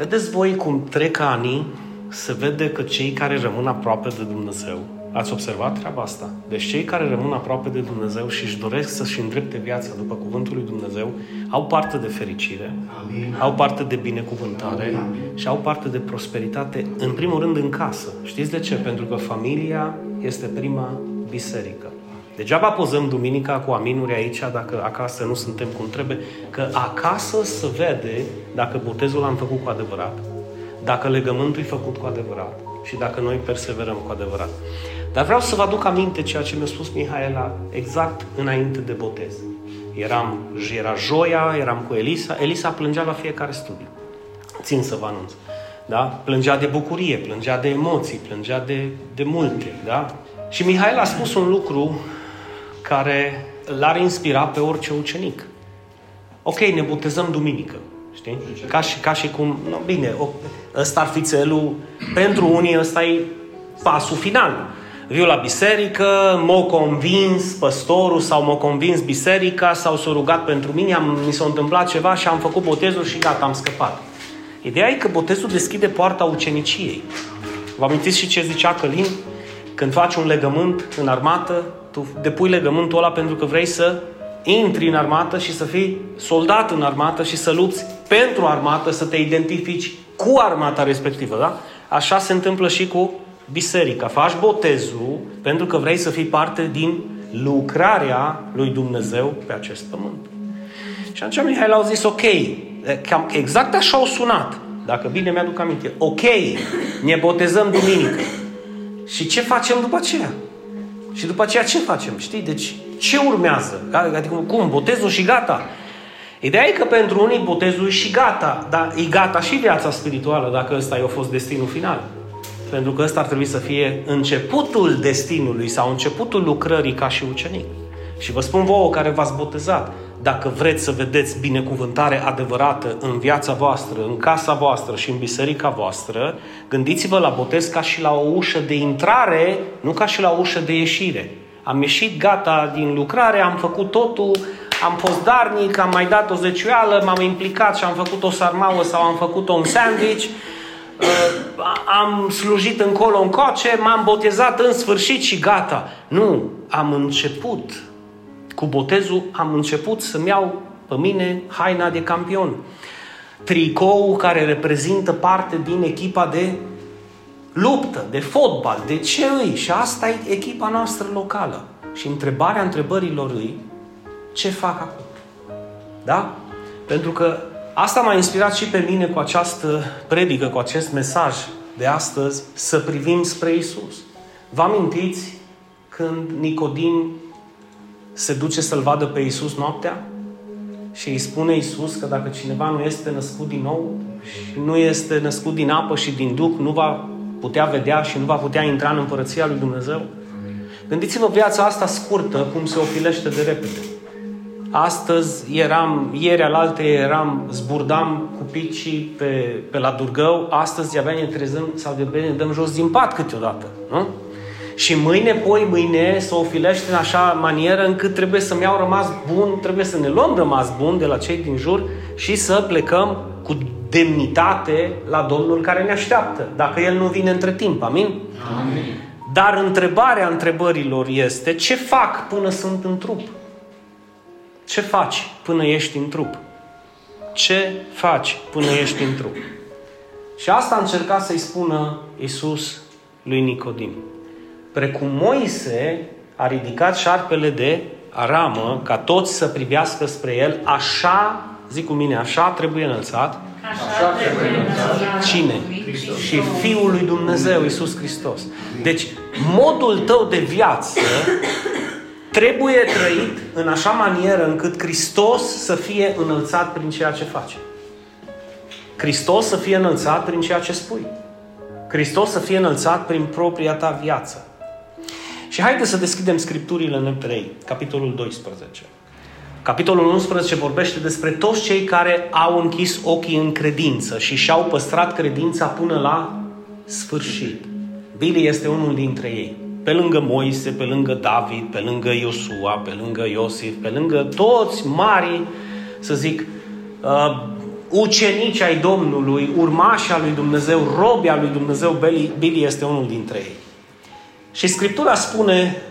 Vedeți voi cum trec ani, se vede că cei care rămân aproape de Dumnezeu, ați observat treaba asta? Deci cei care rămân aproape de Dumnezeu și își doresc să-și îndrepte viața după cuvântul lui Dumnezeu, au parte de fericire, Amin. au parte de binecuvântare Amin. și au parte de prosperitate, în primul rând în casă. Știți de ce? Pentru că familia este prima biserică. Degeaba pozăm duminica cu aminuri aici dacă acasă nu suntem cum trebuie, că acasă se vede dacă botezul l-am făcut cu adevărat, dacă legământul e făcut cu adevărat și dacă noi perseverăm cu adevărat. Dar vreau să vă aduc aminte ceea ce mi-a spus Mihaela exact înainte de botez. Eram, era joia, eram cu Elisa. Elisa plângea la fiecare studiu. Țin să vă anunț. Da? Plângea de bucurie, plângea de emoții, plângea de, de multe. Da? Și Mihail a spus un lucru care l-ar inspira pe orice ucenic. Ok, ne botezăm duminică. Știi? Ca și, ca și cum, no, bine, ăsta ar fi țelul, pentru unii ăsta e pasul final. Viu la biserică, m-a convins păstorul sau m-a convins biserica sau s-a rugat pentru mine, am, mi s-a întâmplat ceva și am făcut botezul și gata, am scăpat. Ideea e că botezul deschide poarta uceniciei. Vă amintiți și ce zicea Călin? Când faci un legământ în armată, tu depui legământul ăla pentru că vrei să intri în armată și să fii soldat în armată și să lupți pentru armată, să te identifici cu armata respectivă, da? Așa se întâmplă și cu biserica. Faci botezul pentru că vrei să fii parte din lucrarea lui Dumnezeu pe acest pământ. Și atunci Mihail au zis, ok, cam exact așa au sunat, dacă bine mi-aduc aminte. Ok, ne botezăm duminică. Și ce facem după aceea? Și după aceea ce facem? Știi? Deci ce urmează? Adică cum? Botezul și gata. Ideea e că pentru unii botezul e și gata, dar e gata și viața spirituală dacă ăsta i-a fost destinul final. Pentru că ăsta ar trebui să fie începutul destinului sau începutul lucrării ca și ucenic. Și vă spun vouă care v-ați botezat, dacă vreți să vedeți binecuvântare adevărată în viața voastră, în casa voastră și în biserica voastră, gândiți-vă la botez ca și la o ușă de intrare, nu ca și la o ușă de ieșire. Am ieșit gata din lucrare, am făcut totul, am fost darnic, am mai dat o zeciuială, m-am implicat și am făcut o sarmauă sau am făcut un sandwich, uh, am slujit încolo în coace, m-am botezat în sfârșit și gata. Nu, am început cu botezul am început să-mi iau pe mine haina de campion. Tricou care reprezintă parte din echipa de luptă, de fotbal, de ce îi? Și asta e echipa noastră locală. Și întrebarea întrebărilor îi, ce fac acum? Da? Pentru că asta m-a inspirat și pe mine cu această predică, cu acest mesaj de astăzi, să privim spre Isus. Vă amintiți când Nicodim se duce să-L vadă pe Isus noaptea și îi spune Isus că dacă cineva nu este născut din nou și nu este născut din apă și din Duh, nu va putea vedea și nu va putea intra în împărăția lui Dumnezeu. Gândiți-vă viața asta scurtă, cum se ofilește de repede. Astăzi eram, ieri alalte eram, zburdam cu picii pe, pe la Durgău, astăzi de-abia ne trezăm sau de ne dăm jos din pat câteodată. Nu? Și mâine, poi mâine, să o filește în așa manieră încât trebuie să-mi iau rămas bun, trebuie să ne luăm rămas bun de la cei din jur și să plecăm cu demnitate la Domnul care ne așteaptă, dacă El nu vine între timp. Amin? Amin. Dar întrebarea întrebărilor este, ce fac până sunt în trup? Ce faci până ești în trup? Ce faci până ești în trup? Și asta a încercat să-i spună Isus lui Nicodim. Precum Moise a ridicat șarpele de aramă ca toți să privească spre el, așa, zic cu mine, așa trebuie înălțat. Așa trebuie înălțat. Cine? Hristos. Și Fiul lui Dumnezeu, Isus Hristos. Deci, modul tău de viață trebuie trăit în așa manieră încât Hristos să fie înălțat prin ceea ce face. Hristos să fie înălțat prin ceea ce spui. Hristos să fie înălțat prin propria ta viață. Și haideți să deschidem Scripturile în Evrei, capitolul 12. Capitolul 11 vorbește despre toți cei care au închis ochii în credință și și-au păstrat credința până la sfârșit. Billy este unul dintre ei. Pe lângă Moise, pe lângă David, pe lângă Iosua, pe lângă Iosif, pe lângă toți mari, să zic, uh, ucenici ai Domnului, urmași al lui Dumnezeu, robi al lui Dumnezeu, Billy este unul dintre ei. Și Scriptura spune,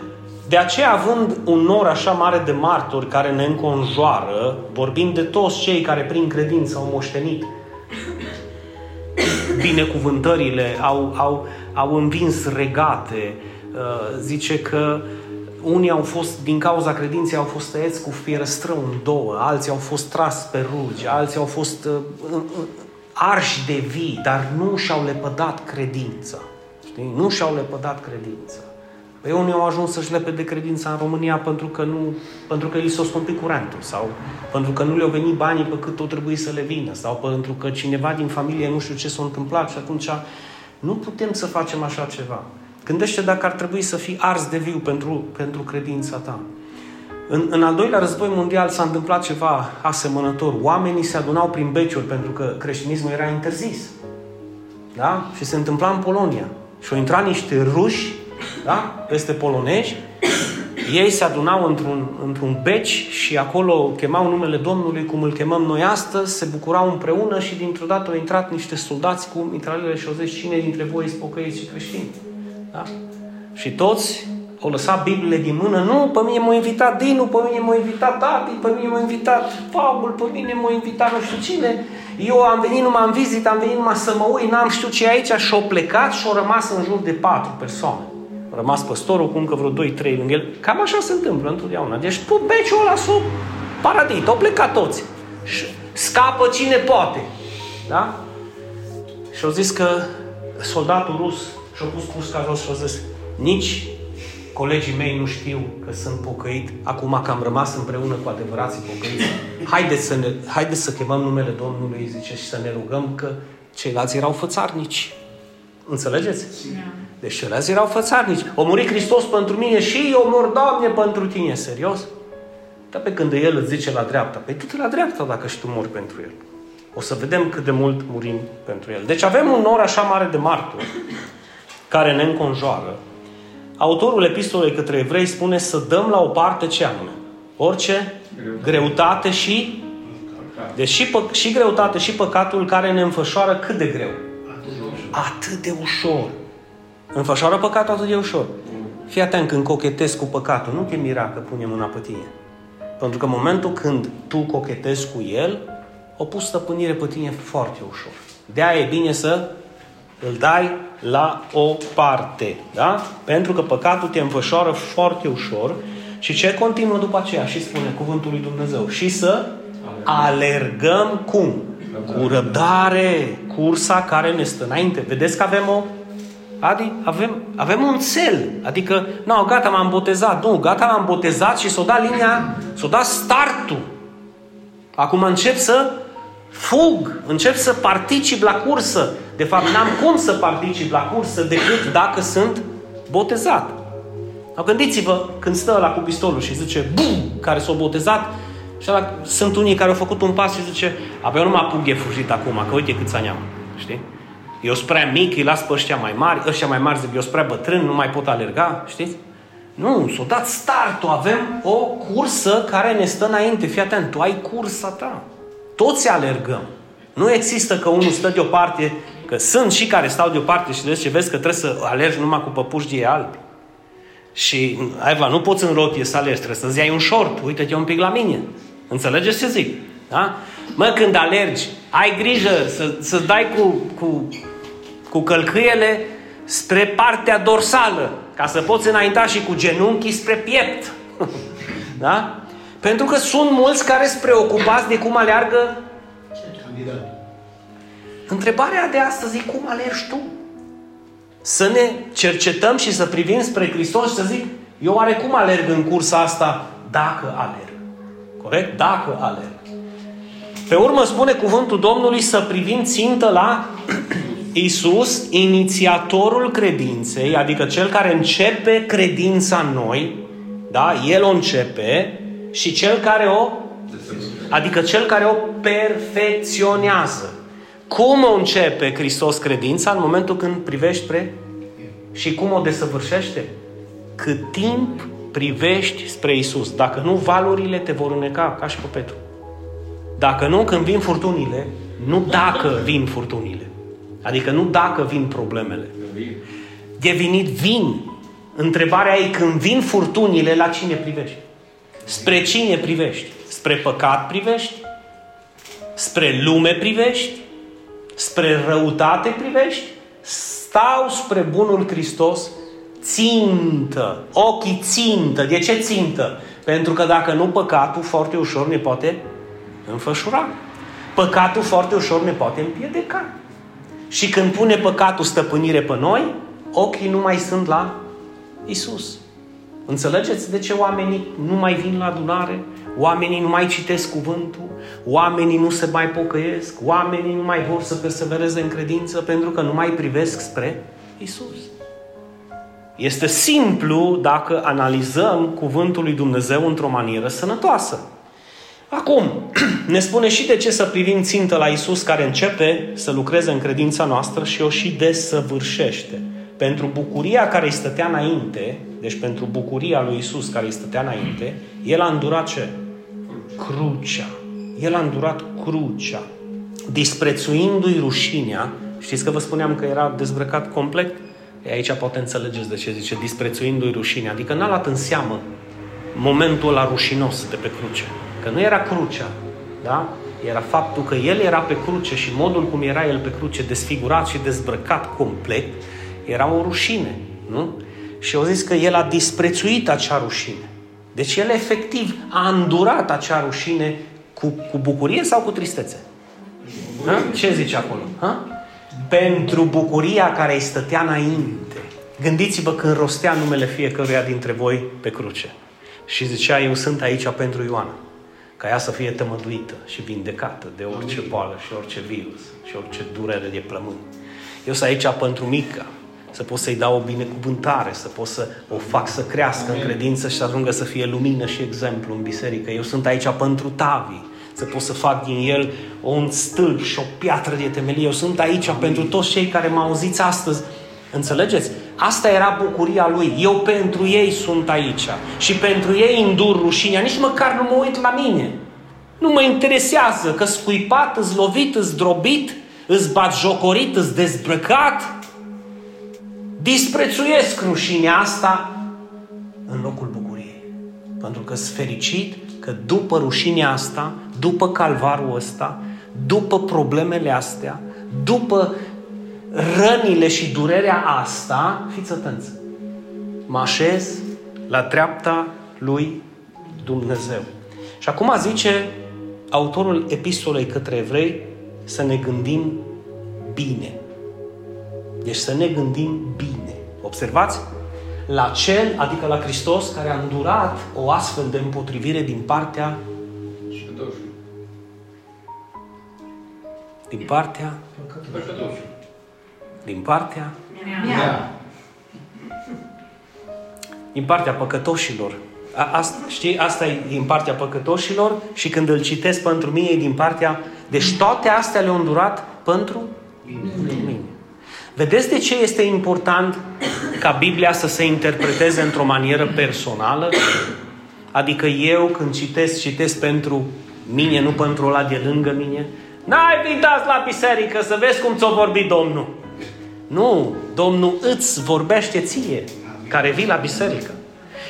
de aceea având un nor așa mare de martori care ne înconjoară, vorbind de toți cei care prin credință au moștenit binecuvântările, au, au, au învins regate, uh, zice că unii au fost, din cauza credinței, au fost tăieți cu fierăstrău în două, alții au fost tras pe rugi, alții au fost uh, arși de vii, dar nu și-au lepădat credința. Știi? Nu și-au lepădat credința. Păi unii au ajuns să-și lepe de credința în România pentru că, nu, pentru că li s-a scumpit curentul sau pentru că nu le-au venit banii pe cât o trebuie să le vină sau pentru că cineva din familie nu știu ce s-a întâmplat și atunci nu putem să facem așa ceva. Gândește dacă ar trebui să fii ars de viu pentru, pentru credința ta. În, în al doilea război mondial s-a întâmplat ceva asemănător. Oamenii se adunau prin beciuri pentru că creștinismul era interzis. Da? Și se întâmpla în Polonia. Și au intrat niște ruși da? peste polonezi, ei se adunau într-un, într-un beci și acolo chemau numele Domnului cum îl chemăm noi astăzi, se bucurau împreună și dintr-o dată au intrat niște soldați cu mitralele și au zis cine dintre voi sunt pocăiți și creștini. Da? Și toți au lăsat Bibliile din mână. Nu, pe mine m-a invitat Dinu, pe mine m-a invitat Tati, pe mine m-a invitat Paul, pe mine m-a invitat nu știu cine. Eu am venit numai în vizit, am venit numai să mă uit, n-am știut ce aici și au plecat și au rămas în jur de patru persoane rămas păstorul cu încă vreo 2-3 lângă el. Cam așa se întâmplă întotdeauna. Deci pe beciul ăla sub paradit, au plecat toți. Și scapă cine poate. Da? Și au zis că soldatul rus și-a pus cusca jos și a zis nici colegii mei nu știu că sunt pocăit, acum că am rămas împreună cu adevărații pocăiți. Haideți să, ne, haideți să chemăm numele Domnului, zice, și să ne rugăm că ceilalți erau fățarnici. Înțelegeți? Da. Deci ceilalți erau fățarnici. O muri Hristos pentru mine și eu mor, Doamne, pentru tine. Serios? Dar pe când El îți zice la dreapta, păi tu te la dreapta dacă și tu mori pentru El. O să vedem cât de mult murim pentru El. Deci avem un nor așa mare de martori care ne înconjoară. Autorul epistolei către evrei spune să dăm la o parte ce anume? Orice greutate și deci și, pă- și greutate și păcatul care ne înfășoară cât de greu? Atât de ușor. Înfășoară păcatul atât de ușor. Fii atent când cochetezi cu păcatul, nu te mira că pune mâna pe tine. Pentru că în momentul când tu cochetezi cu el, o pus stăpânire pe tine foarte ușor. De aia e bine să îl dai la o parte. Da? Pentru că păcatul te înfășoară foarte ușor și ce continuă după aceea? Și spune cuvântul lui Dumnezeu. Și să alergăm cum? Cu răbdare, cursa care ne stă înainte. Vedeți că avem o Adi, avem, avem un cel. Adică, nu, no, gata, m-am botezat. Nu, gata, m-am botezat și s-o dat linia, s-o dat startul. Acum încep să fug, încep să particip la cursă. De fapt, n-am cum să particip la cursă decât dacă sunt botezat. Au gândiți-vă când stă la cu pistolul și zice bum, care s-a botezat și ala, sunt unii care au făcut un pas și zice, abia nu mă apuc de fugit acum, că uite cât ani am. Știi? Eu sunt prea mic, îi las pe ăștia mai mari, ăștia mai mari zic, eu sunt prea bătrân, nu mai pot alerga, știți? Nu, s-a dat startul, avem o cursă care ne stă înainte. Fii atent, tu ai cursa ta. Toți alergăm. Nu există că unul stă deoparte, că sunt și care stau deoparte și vezi ce vezi că trebuie să alergi numai cu păpuși albi. Și, Aiva, nu poți în rotie să alergi, trebuie să-ți iai un short. Uite-te un pic la mine. Înțelegeți ce zic? Da? Mă, când alergi, ai grijă să, să dai cu, cu cu călcâiele spre partea dorsală, ca să poți înainta și cu genunchii spre piept. da? Pentru că sunt mulți care sunt preocupați de cum aleargă Întrebarea de astăzi e cum alergi tu? Să ne cercetăm și să privim spre Hristos și să zic, eu oare cum alerg în cursa asta dacă alerg? Corect? Dacă alerg. Pe urmă spune cuvântul Domnului să privim țintă la Isus, inițiatorul credinței, adică cel care începe credința în noi, da? El o începe și cel care o adică cel care o perfecționează. Cum o începe Hristos credința în momentul când privești spre și cum o desăvârșește? Cât timp privești spre Isus. Dacă nu, valurile te vor îneca ca și pe Petru. Dacă nu, când vin furtunile, Nu dacă vin furtunile. Adică nu dacă vin problemele. De venit vin. Întrebarea e când vin furtunile, la cine privești? Spre cine privești? Spre păcat privești? Spre lume privești? Spre răutate privești? Stau spre bunul Hristos țintă, ochii țintă. De ce țintă? Pentru că dacă nu, păcatul foarte ușor ne poate înfășura. Păcatul foarte ușor ne poate împiedica. Și când pune păcatul stăpânire pe noi, ochii nu mai sunt la Isus. Înțelegeți de ce oamenii nu mai vin la adunare? Oamenii nu mai citesc cuvântul? Oamenii nu se mai pocăiesc? Oamenii nu mai vor să persevereze în credință pentru că nu mai privesc spre Isus. Este simplu dacă analizăm cuvântul lui Dumnezeu într-o manieră sănătoasă. Acum, ne spune și de ce să privim țintă la Isus care începe să lucreze în credința noastră și o și desăvârșește. Pentru bucuria care îi stătea înainte, deci pentru bucuria lui Isus care îi stătea înainte, el a îndurat ce? Crucea. El a îndurat crucea. Disprețuindu-i rușinea, știți că vă spuneam că era dezbrăcat complet? E aici poate înțelegeți de ce zice disprețuindu-i rușinea. Adică n-a luat în seamă momentul ăla rușinos de pe cruce. Că nu era crucea, da? Era faptul că el era pe cruce și modul cum era el pe cruce, desfigurat și dezbrăcat complet, era o rușine, nu? Și au zis că el a disprețuit acea rușine. Deci el efectiv a îndurat acea rușine cu, cu bucurie sau cu tristețe? Ha? Ce zice acolo? Ha? Pentru bucuria care îi stătea înainte. Gândiți-vă când rostea numele fiecăruia dintre voi pe cruce. Și zicea, eu sunt aici pentru Ioana ca ea să fie tămăduită și vindecată de orice boală și orice virus și orice durere de plămâni. Eu sunt aici pentru mica, să pot să-i dau o binecuvântare, să pot să o fac să crească Amin. în credință și să ajungă să fie lumină și exemplu în biserică. Eu sunt aici pentru Tavi, să pot să fac din el un stâlp și o piatră de temelie. Eu sunt aici Amin. pentru toți cei care mă auziți astăzi. Înțelegeți? Asta era bucuria lui. Eu pentru ei sunt aici. Și pentru ei îndur rușinea. Nici măcar nu mă uit la mine. Nu mă interesează că scuipat, îți lovit, îți drobit, îți bat jocorit, îți dezbrăcat. Disprețuiesc rușinea asta în locul bucuriei. Pentru că sunt fericit că după rușinea asta, după calvarul ăsta, după problemele astea, după rănile și durerea asta, fiți atenți, mă așez la dreapta lui Dumnezeu. Și acum zice autorul epistolei către evrei să ne gândim bine. Deci să ne gândim bine. Observați? La cel, adică la Hristos, care a îndurat o astfel de împotrivire din partea din partea din partea mea. Din partea păcătoșilor. A, asta, știi, asta e din partea păcătoșilor și când îl citesc pentru mine e din partea... Deci toate astea le-au îndurat pentru mine. Vedeți de ce este important ca Biblia să se interpreteze într-o manieră personală? Adică eu când citesc, citesc pentru mine, nu pentru ăla de lângă mine. N-ai venit la biserică să vezi cum ți-o vorbit Domnul. Nu, Domnul îți vorbește ție, care vii la biserică.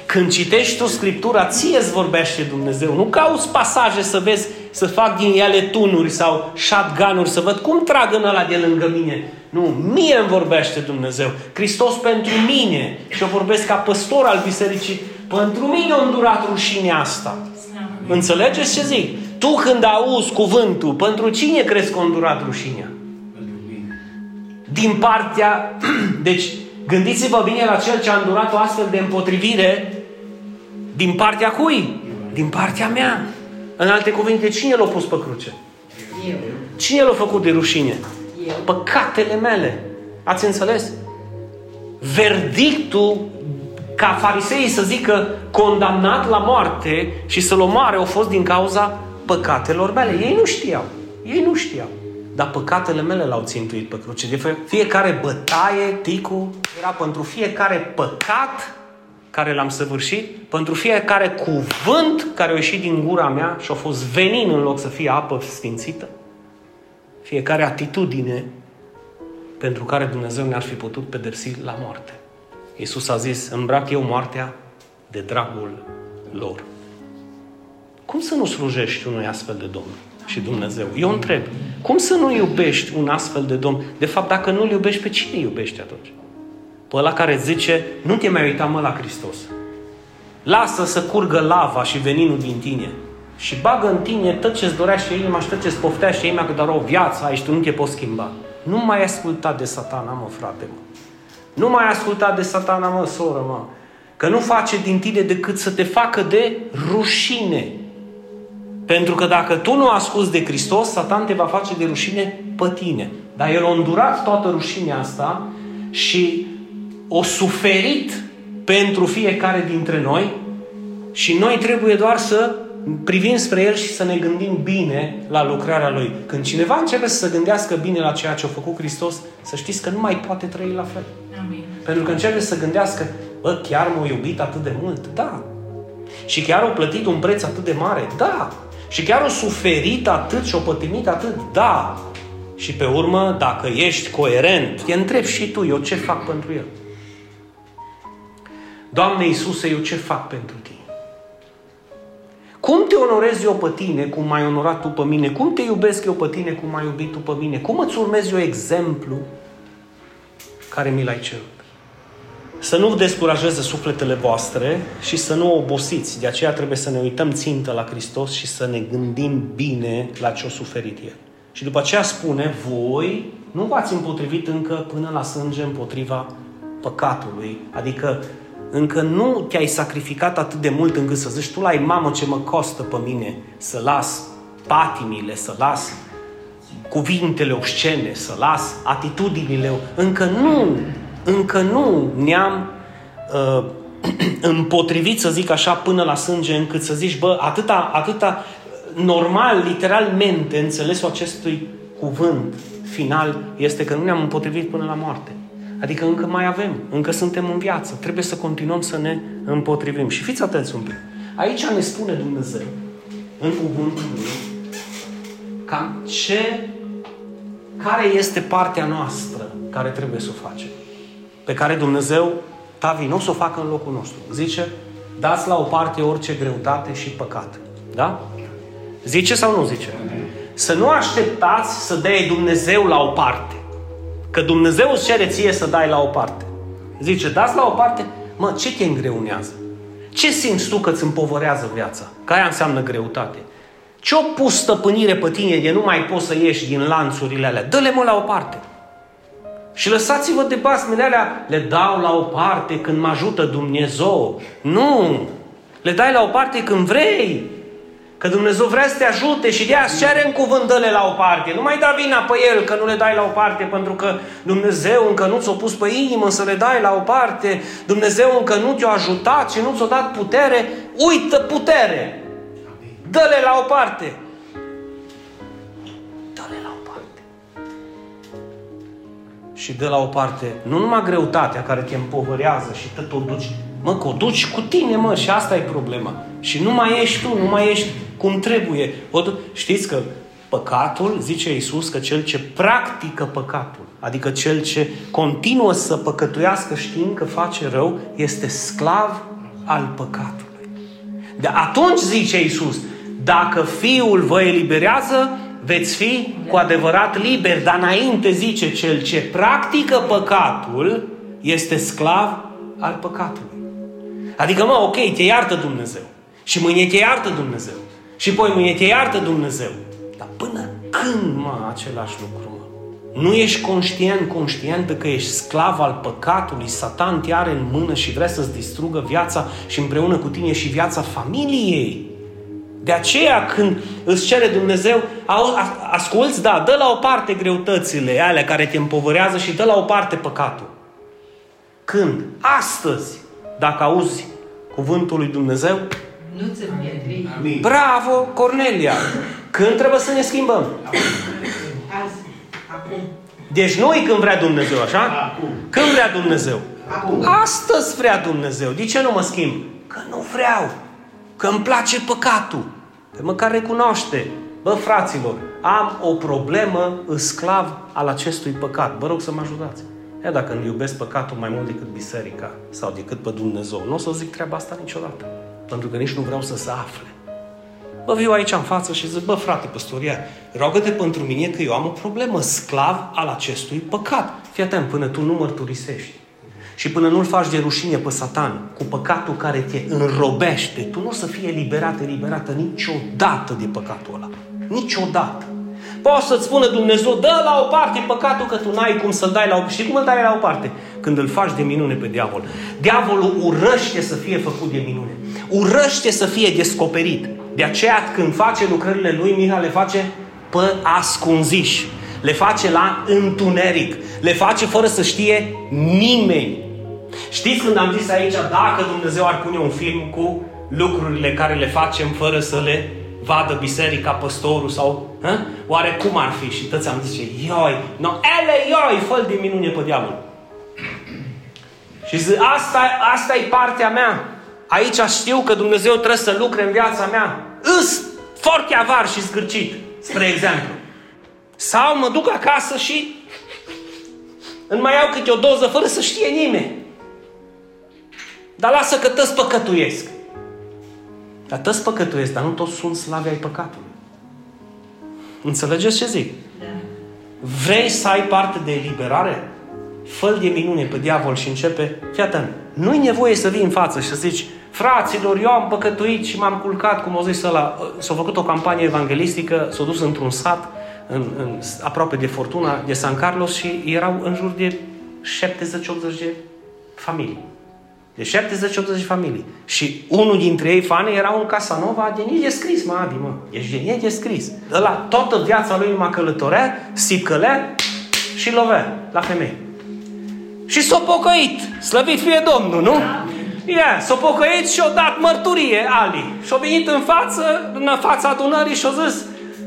Când citești tu Scriptura, ție îți vorbește Dumnezeu. Nu cauți pasaje să vezi, să fac din ele tunuri sau shotgun-uri, să văd cum trag în ăla de lângă mine. Nu, mie îmi vorbește Dumnezeu. Hristos pentru mine. Și eu vorbesc ca păstor al bisericii. Pentru mine a îndurat rușinea asta. Înțelegeți ce zic? Tu când auzi cuvântul, pentru cine crezi că a îndurat rușinea? din partea... Deci, gândiți-vă bine la cel ce a îndurat o astfel de împotrivire din partea cui? Din partea mea. În alte cuvinte, cine l-a pus pe cruce? Eu. Cine l-a făcut de rușine? Eu. Păcatele mele. Ați înțeles? Verdictul ca fariseii să zică condamnat la moarte și să-l omoare au fost din cauza păcatelor mele. Ei nu știau. Ei nu știau dar păcatele mele l-au țintuit pe cruce. De fiecare bătaie, ticu, era pentru fiecare păcat care l-am săvârșit, pentru fiecare cuvânt care a ieșit din gura mea și a fost venin în loc să fie apă sfințită. Fiecare atitudine pentru care Dumnezeu ne-ar fi putut pedepsi la moarte. Iisus a zis, îmbrac eu moartea de dragul lor. Cum să nu slujești unui astfel de Domn și Dumnezeu? Eu întreb, cum să nu iubești un astfel de Domn? De fapt, dacă nu-L iubești, pe cine iubești atunci? Pe ăla care zice, nu te mai uita mă la Hristos. Lasă să curgă lava și veninul din tine. Și bagă în tine tot ce-ți dorește inima și tot ce-ți poftește inima, că doar o viață ai și tu nu te poți schimba. Nu mai asculta de satana, mă, frate, mă. Nu mai asculta de satana, mă, soră, mă. Că nu face din tine decât să te facă de rușine. Pentru că dacă tu nu asculți de Hristos, Satan te va face de rușine pe tine. Dar el a îndurat toată rușinea asta și o suferit pentru fiecare dintre noi și noi trebuie doar să privim spre El și să ne gândim bine la lucrarea Lui. Când cineva începe să se gândească bine la ceea ce a făcut Hristos, să știți că nu mai poate trăi la fel. Amin. Pentru că începe să gândească, bă, chiar m-a iubit atât de mult? Da. Și chiar au plătit un preț atât de mare? Da. Și chiar au suferit atât și au pătimit atât? Da. Și pe urmă, dacă ești coerent, te întrebi și tu, eu ce fac pentru El? Doamne Iisuse, eu ce fac pentru Tine? Cum te onorez eu pe tine cum m-ai onorat tu pe mine? Cum te iubesc eu pe tine cum m-ai iubit tu pe mine? Cum îți urmez eu exemplu care mi l-ai cerut? Să nu descurajeze sufletele voastre și să nu obosiți. De aceea trebuie să ne uităm țintă la Hristos și să ne gândim bine la ce a suferit El. Și după aceea spune, voi nu v-ați împotrivit încă până la sânge împotriva păcatului. Adică încă nu te-ai sacrificat atât de mult încât să zici tu la mamă ce mă costă pe mine să las patimile, să las cuvintele obscene, să las atitudinile. Încă nu, încă nu ne-am uh, împotrivit, să zic așa, până la sânge, încât să zici, bă, atâta, atâta normal, literalmente, înțelesul acestui cuvânt final este că nu ne-am împotrivit până la moarte. Adică încă mai avem, încă suntem în viață. Trebuie să continuăm să ne împotrivim. Și fiți atenți un pic. Aici ne spune Dumnezeu, în cuvântul Lui, cam ce, care este partea noastră care trebuie să o facem. Pe care Dumnezeu, Tavi, nu o să o facă în locul nostru. Zice, dați la o parte orice greutate și păcat. Da? Zice sau nu zice? Să nu așteptați să dea Dumnezeu la o parte. Că Dumnezeu îți cere ție să dai la o parte. Zice, dați la o parte, mă, ce te îngreunează? Ce simți tu că îți împovărează viața? Că aia înseamnă greutate. Ce-o pus stăpânire pe tine de nu mai poți să ieși din lanțurile alea? Dă-le mă la o parte. Și lăsați-vă de basmele alea, le dau la o parte când mă ajută Dumnezeu. Nu! Le dai la o parte când vrei. Că Dumnezeu vrea să te ajute și de aia cere în cuvânt dă la o parte. Nu mai da vina pe El că nu le dai la o parte pentru că Dumnezeu încă nu ți-a pus pe inimă să le dai la o parte. Dumnezeu încă nu te-a ajutat și nu ți-a dat putere. Uită putere! Dă-le la o parte! Dă-le la o parte. Și dă la o parte nu numai greutatea care te împovărează și tot o duci Mă, că o duci cu tine, mă, și asta e problema. Și nu mai ești tu, nu mai ești cum trebuie. Știți că păcatul, zice Iisus, că cel ce practică păcatul, adică cel ce continuă să păcătuiască știind că face rău, este sclav al păcatului. De atunci zice Iisus, dacă Fiul vă eliberează, veți fi cu adevărat liberi. Dar înainte zice, cel ce practică păcatul este sclav al păcatului. Adică, mă, ok, te iartă Dumnezeu. Și mâine te iartă Dumnezeu. Și poi mâine te iartă Dumnezeu. Dar până când, mă, același lucru, mă? Nu ești conștient, conștient că ești sclav al păcatului, Satan te are în mână și vrea să-ți distrugă viața și împreună cu tine și viața familiei. De aceea când îți cere Dumnezeu, asculți, da, dă la o parte greutățile alea care te împovărează și dă la o parte păcatul. Când? Astăzi, dacă auzi cuvântul lui Dumnezeu, nu Bravo, Cornelia! Când trebuie să ne schimbăm? Azi. Acum. Deci noi când vrea Dumnezeu, așa? Acum. Când vrea Dumnezeu? Acum. Astăzi vrea Dumnezeu. De ce nu mă schimb? Că nu vreau. Că îmi place păcatul. Pe măcar recunoaște Bă, fraților, am o problemă, sclav al acestui păcat. Vă rog să mă ajutați. Ia dacă îmi iubesc păcatul mai mult decât biserica sau decât pe Dumnezeu, nu o să zic treaba asta niciodată. Pentru că nici nu vreau să se afle. Bă, viu aici în față și zic, bă, frate, păstoria, rogă-te pentru mine că eu am o problemă, sclav al acestui păcat. Fii atent, până tu nu mărturisești și până nu-l faci de rușine pe satan cu păcatul care te înrobește, tu nu o să fii eliberat, eliberată niciodată de păcatul ăla. Niciodată. Poți să-ți spună Dumnezeu, dă la o parte păcatul că tu n-ai cum să-l dai la o parte. Și cum îl dai la o parte? Când îl faci de minune pe diavol. Diavolul urăște să fie făcut de minune. Urăște să fie descoperit. De aceea când face lucrările lui, Miha le face pe ascunziși. Le face la întuneric. Le face fără să știe nimeni. Știți când am zis aici, dacă Dumnezeu ar pune un film cu lucrurile care le facem fără să le vadă biserica, păstorul sau... Hă? Oare cum ar fi? Și toți am zis, ioi, no, ele, ioi, fă de minune pe diavol. Și zic, asta, asta e partea mea. Aici știu că Dumnezeu trebuie să lucre în viața mea. Îs foarte avar și zgârcit, spre exemplu. Sau mă duc acasă și îmi mai iau câte o doză fără să știe nimeni. Dar lasă că tăți păcătuiesc. Dar tăți păcătuiesc, dar nu toți sunt slavi ai păcatului. Înțelegeți ce zic? Da. Vrei să ai parte de eliberare? fă de minune pe diavol și începe, fii atent, nu-i nevoie să vii în față și să zici, fraților, eu am păcătuit și m-am culcat, cum o zis ăla, s-a făcut o campanie evanghelistică, s-a dus într-un sat, în, în, aproape de Fortuna, de San Carlos și erau în jur de 70-80 de familii. De 70-80 de familii. Și unul dintre ei, fane, era un Casanova de nici descris, mă, Adi, mă. Ești de descris. Ăla, toată viața lui numai călătorea, sipcălea și lovea la femei. Și s-a pocăit. Slăvit fie Domnul, nu? Yeah, s-a pocăit și a dat mărturie Ali. Și a venit în față, în fața adunării și a zis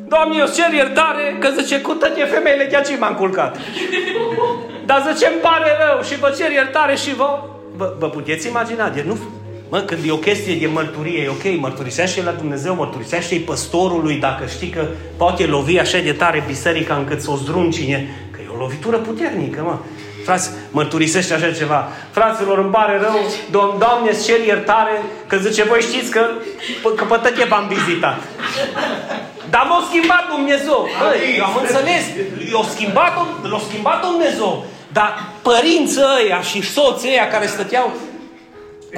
Doamne, eu cer iertare că zice, cu tăte femeile de aici m-am culcat. Dar zice, îmi pare rău și vă cer iertare și vă... Vă, vă puteți imagina, de nu... Mă, când e o chestie de mărturie, e ok, mărturisește la Dumnezeu, mărturisește-i păstorului dacă știi că poate lovi așa de tare biserica încât să o zdruncine, că e o lovitură puternică, mă. Frați, mărturisește așa ceva. Fraților, îmi pare rău, Dom- Doamne, îți cer iertare, că zice, voi știți că, că pe tătie v-am vizitat. Dar m-a schimbat Dumnezeu. Băi, eu am înțeles. l-a schimbat, l-a schimbat Dumnezeu. Dar părinții ăia și soții ăia care stăteau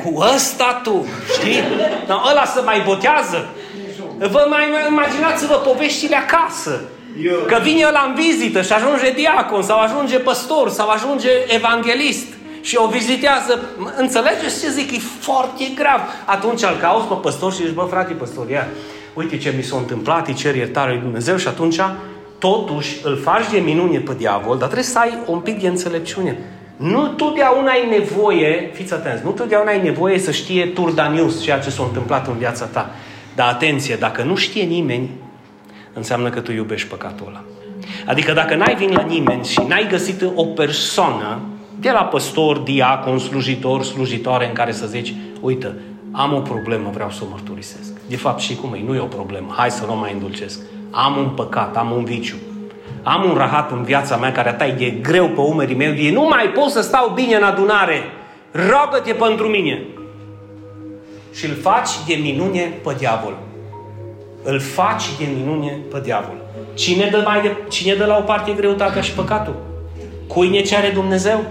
cu ăsta tu, știi? Dar ăla să mai botează. Vă mai imaginați-vă poveștile acasă. Că vine ăla în vizită și ajunge diacon sau ajunge păstor sau ajunge evanghelist și o vizitează. Înțelegeți ce zic? E foarte grav. Atunci îl cauți pe păstor și zici, bă, frate păstor, ia, uite ce mi s-a întâmplat, îi cer iertare lui Dumnezeu și atunci totuși îl faci de minune pe diavol, dar trebuie să ai un pic de înțelepciune. Nu totdeauna ai nevoie, fiți atenți, nu totdeauna ai nevoie să știe Turda News ceea ce s-a întâmplat în viața ta. Dar atenție, dacă nu știe nimeni, înseamnă că tu iubești păcatul ăla. Adică dacă n-ai vin la nimeni și n-ai găsit o persoană de la păstor, diacon, slujitor, slujitoare în care să zici, uite, am o problemă, vreau să o mărturisesc. De fapt, și cum e, nu e o problemă, hai să nu mai îndulcesc. Am un păcat, am un viciu. Am un rahat în viața mea care atai de greu pe umerii mei, nu mai pot să stau bine în adunare. Rogă-te pentru mine. Și îl faci de minune pe diavol îl faci de minune pe diavol. Cine dă, mai de, cine dă la o parte greutatea și păcatul? Cui ne ce are Dumnezeu?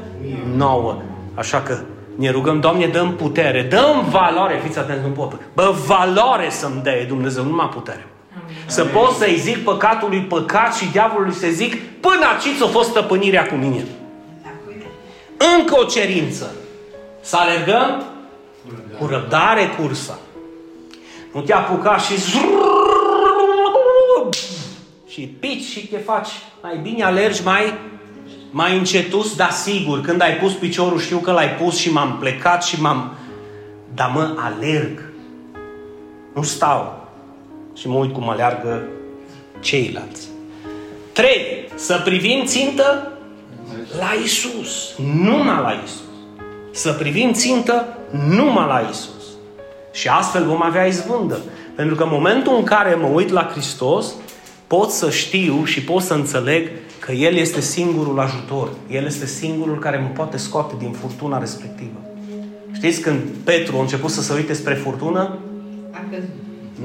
Nouă. Așa că ne rugăm, Doamne, dăm putere, dăm valoare, fiți atenți, nu pot. Bă, valoare să-mi dea Dumnezeu, numai putere. Amin. Să pot să-i zic păcatului păcat și diavolului să zic, până aici a fost stăpânirea cu mine. Încă o cerință. Să alergăm cu răbdare cursa. Nu te apuca și și pici și te faci. Mai bine alergi mai, mai încetus, dar sigur. Când ai pus piciorul, știu că l-ai pus și m-am plecat și m-am... Dar mă, alerg. Nu stau. Și mă uit cum aleargă ceilalți. Trei. Să privim țintă la Isus. Numai la Isus. Să privim țintă numai la Isus. Și astfel vom avea izbândă. Pentru că în momentul în care mă uit la Hristos, pot să știu și pot să înțeleg că El este singurul ajutor. El este singurul care mă poate scoate din furtuna respectivă. Știți când Petru a început să se uite spre furtună?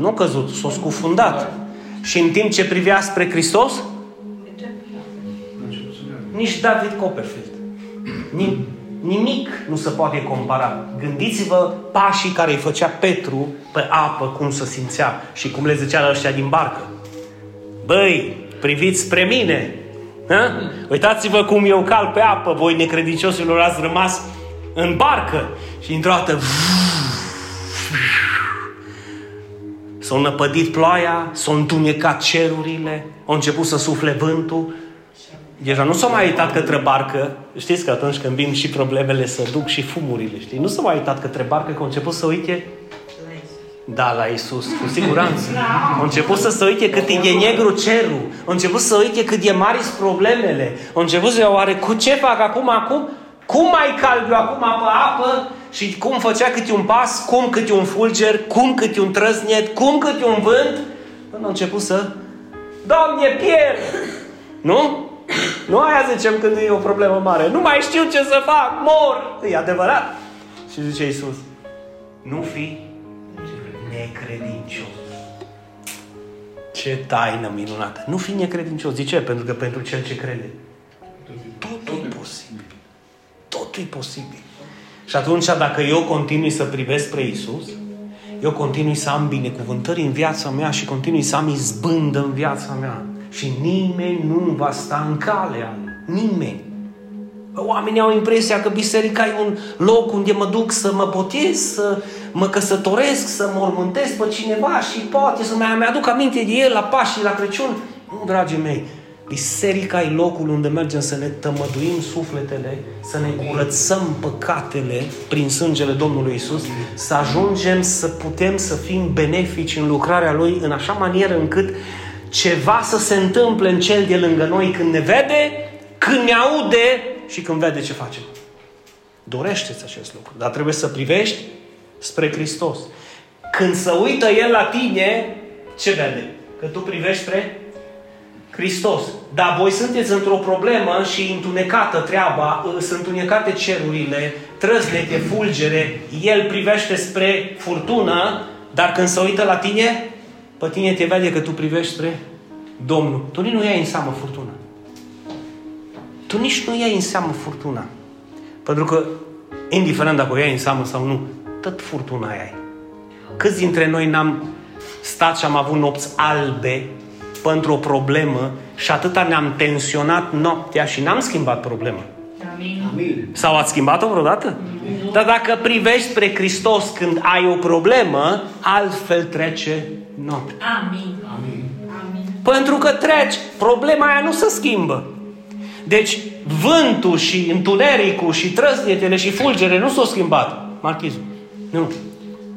A căzut. Nu a căzut, s-a scufundat. Și în timp ce privea spre Hristos, De ce? nici David Copperfield. Nim- nimic nu se poate compara. Gândiți-vă pașii care îi făcea Petru pe apă, cum se simțea și cum le zicea la ăștia din barcă. Băi, priviți spre mine! Ha? Uitați-vă cum eu cal pe apă, voi necredincioșilor ați rămas în barcă. Și într-o dată S-a năpădit ploaia, s-au întunecat cerurile, au început să sufle vântul. Deja nu s-a mai uitat către barcă. Știți că atunci când vin și problemele să duc și fumurile, știi? Nu s-a mai uitat către barcă, că au început să uite La Isus. da, la Isus, cu siguranță. Au început să se uite cât e negru cerul. Au început să uite cât e mari sunt problemele. Au început să oare cu ce fac acum, acum? Cum mai calc eu acum pe apă? Și cum făcea câte un pas, cum câte un fulger, cum câte un trăsnet, cum câte un vânt? Până au început să... Doamne, pierd! Nu? Nu aia zicem când e o problemă mare. Nu mai știu ce să fac, mor! E adevărat. Și zice Iisus, nu fi necredincios. Ce taină minunată. Nu fi necredincios. De ce? Pentru că pentru cel ce crede, totul e posibil. Totul e posibil. Și atunci, dacă eu continui să privesc spre Isus, eu continui să am binecuvântări în viața mea și continui să am izbândă în viața mea. Și nimeni nu va sta în calea. Nimeni. Oamenii au impresia că biserica e un loc unde mă duc să mă botez, să mă căsătoresc, să mormântesc pe cineva și poate să mai aduc aminte de el la Paști și la Crăciun. Nu, dragii mei, biserica e locul unde mergem să ne tămăduim sufletele, să ne curățăm păcatele prin sângele Domnului Isus, să ajungem să putem să fim benefici în lucrarea Lui în așa manieră încât ceva să se întâmple în cel de lângă noi când ne vede, când ne aude și când vede ce facem. Dorește-ți acest lucru, dar trebuie să privești spre Hristos. Când se uită El la tine, ce vede? Că tu privești spre Hristos. Dar voi sunteți într-o problemă și întunecată treaba, sunt întunecate cerurile, trăslete, fulgere, El privește spre furtună, dar când se uită la tine, pe tine te vede că tu privești spre Domnul. Tu nici nu iei în seamă furtuna. Tu nici nu iei în seamă furtuna. Pentru că, indiferent dacă o iei în seamă sau nu, tot furtuna ai. Câți dintre noi n-am stat și am avut nopți albe pentru o problemă și atâta ne-am tensionat noaptea și n-am schimbat problema. Amin. Sau ați schimbat-o vreodată? Dar dacă privești spre Hristos când ai o problemă, altfel trece noaptea. Amin. Amin. Amin. Pentru că treci, problema aia nu se schimbă. Deci vântul și întunericul și trăsnetele și fulgere nu s-au schimbat. Marchizul. Nu.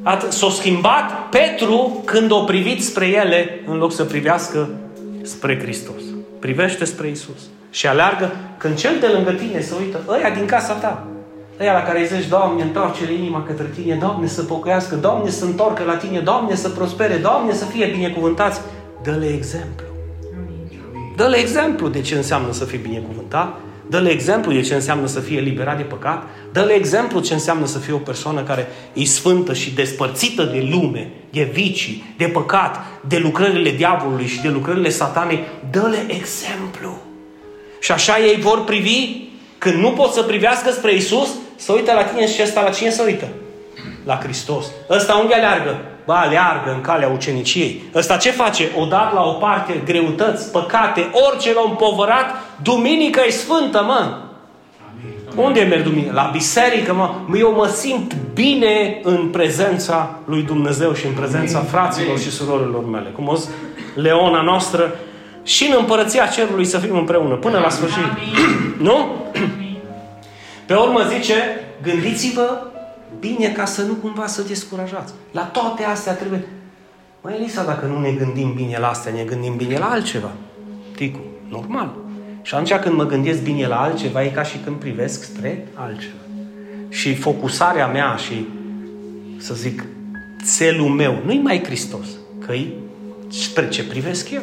At- S-a schimbat Petru când o privit spre ele în loc să privească spre Hristos. Privește spre Isus. Și aleargă când cel de lângă tine se uită, ăia din casa ta, ăia la care îi zici, Doamne, întoarce inima către tine, Doamne, să pocăiască, Doamne, să întorcă la tine, Doamne, să prospere, Doamne, să fie binecuvântați. Dă-le exemplu. Dă-le exemplu de ce înseamnă să fii binecuvântat, dă-le exemplu de ce înseamnă să fie eliberat de păcat, dă-le exemplu ce înseamnă să fie o persoană care e sfântă și despărțită de lume, de vicii, de păcat, de lucrările diavolului și de lucrările satanei. Dă-le exemplu. Și așa ei vor privi, când nu pot să privească spre Isus, să uită la tine și ăsta la cine să uită? La Hristos. Ăsta unde aleargă? Ba, aleargă în calea uceniciei. Ăsta ce face? O dat la o parte greutăți, păcate, orice l-a împovărat, duminica e sfântă, mă. Unde merg duminică? La biserică, mă. Eu mă simt bine în prezența lui Dumnezeu și în prezența fraților și surorilor mele. Cum o zis Leona noastră, și în împărăția cerului să fim împreună, până la sfârșit. nu? Pe urmă zice, gândiți-vă bine ca să nu cumva să descurajați. La toate astea trebuie... Măi, Elisa, dacă nu ne gândim bine la astea, ne gândim bine la altceva. Ticu, normal. Și atunci când mă gândesc bine la altceva, e ca și când privesc spre altceva. Și focusarea mea și, să zic, țelul meu, nu-i mai Hristos, că e spre ce privesc eu.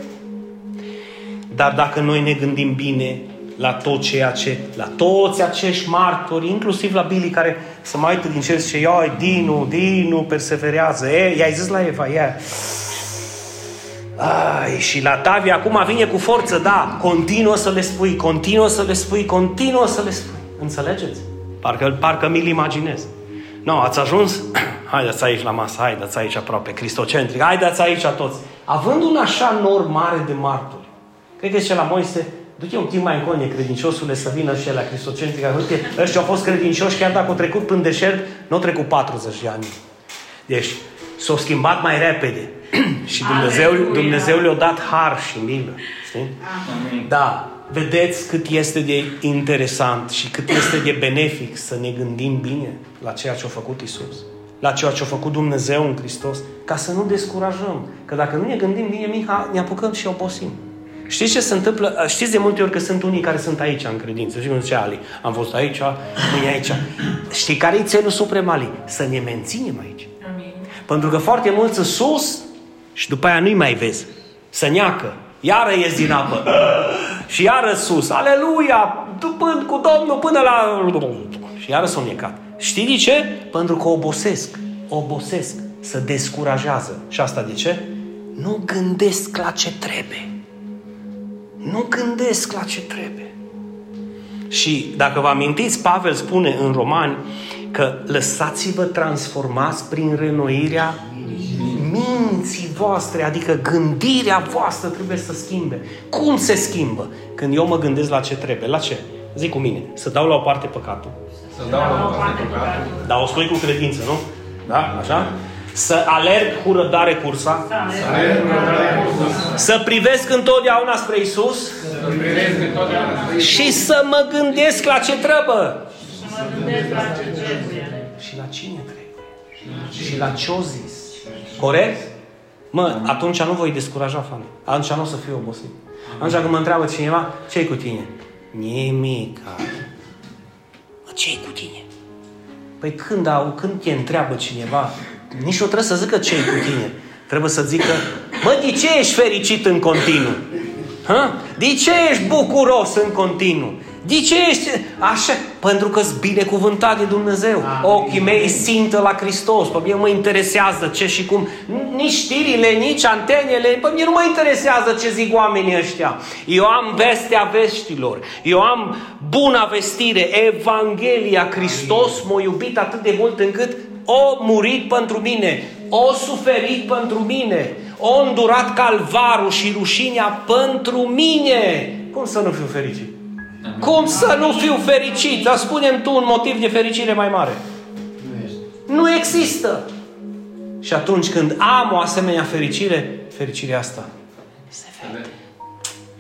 Dar dacă noi ne gândim bine la tot ceea ce, la toți acești martori, inclusiv la Billy care să mai uită din cer și zice, ioi, Dinu, Dinu, perseverează. E, i-ai zis la Eva, ia. Ai, și la Tavi acum vine cu forță, da, continuă să le spui, continuă să le spui, continuă să le spui. Înțelegeți? Parcă, parcă mi-l imaginez. Nu, no, ați ajuns? Haideți aici la masă, haideți aici aproape, cristocentric, haideți aici toți. Având un așa nor mare de martori, credeți că la Moise, du-te un timp mai încolo, credinciosule, să vină și la cristocentric. Uite, ăștia au fost credincioși, chiar dacă au trecut până deșert, nu au trecut 40 de ani. Deci, s-au schimbat mai repede. și Dumnezeu, Dumnezeu le-a dat har și milă. Știi? Da, vedeți cât este de interesant și cât este de benefic să ne gândim bine la ceea ce a făcut Isus, la ceea ce a făcut Dumnezeu în Hristos, ca să nu descurajăm. Că dacă nu ne gândim bine, Miha, ne apucăm și obosim. Știți ce se întâmplă? Știți de multe ori că sunt unii care sunt aici în credință. Și cum zice Ali, am fost aici, mâine aici. Știi care e țelul suprem, Ali? Să ne menținem aici. Amin. Pentru că foarte mulți sunt sus și după aia nu-i mai vezi. Să neacă. Iară ies din apă. și iară sus. Aleluia! Dupând cu Domnul până la... Și iară s-au necat. Știi de ce? Pentru că obosesc. Obosesc. Să descurajează. Și asta de ce? Nu gândesc la ce trebuie. Nu gândesc la ce trebuie. Și dacă vă amintiți, Pavel spune în Romani că lăsați-vă transformați prin renoirea minții voastre, adică gândirea voastră trebuie să schimbe. Cum se schimbă? Când eu mă gândesc la ce trebuie. La ce? Zic cu mine. Să dau la o parte păcatul. Să dau la o parte păcatul. Dar o spui cu credință, nu? Da? Așa? Să alerg cu răbdare cursa. Să alerg cu răbdare cursa. Să privesc întotdeauna spre Isus. Să privesc întotdeauna spre Isus. Și să mă gândesc la ce trebuie. Și să mă gândesc la ce trebuie. Și la cine trebuie. Și la ce o zis. Corect? Mă, atunci nu voi descuraja, fane. Atunci nu o să fiu obosit. Atunci când mă întreabă cineva, ce cu tine? Nimic. Mă, ce cu tine? Păi când, au, când te întreabă cineva, nici nu trebuie să zică ce cu tine. Trebuie să zică, mă, de ce ești fericit în continuu? Ha? De ce ești bucuros în continuu? De ce ești așa? Pentru că sunt binecuvântat de Dumnezeu. Amin. Ochii mei simtă la Hristos. Pe mine mă interesează ce și cum. Nici știrile, nici antenele. Pe mine nu mă interesează ce zic oamenii ăștia. Eu am vestea veștilor. Eu am buna vestire. Evanghelia. Hristos m-a iubit atât de mult încât o murit pentru mine. O suferit pentru mine. O îndurat calvarul și rușinea pentru mine. Cum să nu fiu fericit? Cum să nu fiu fericit? Dar spunem tu un motiv de fericire mai mare. Nu există. Și atunci când am o asemenea fericire, fericirea asta se vede.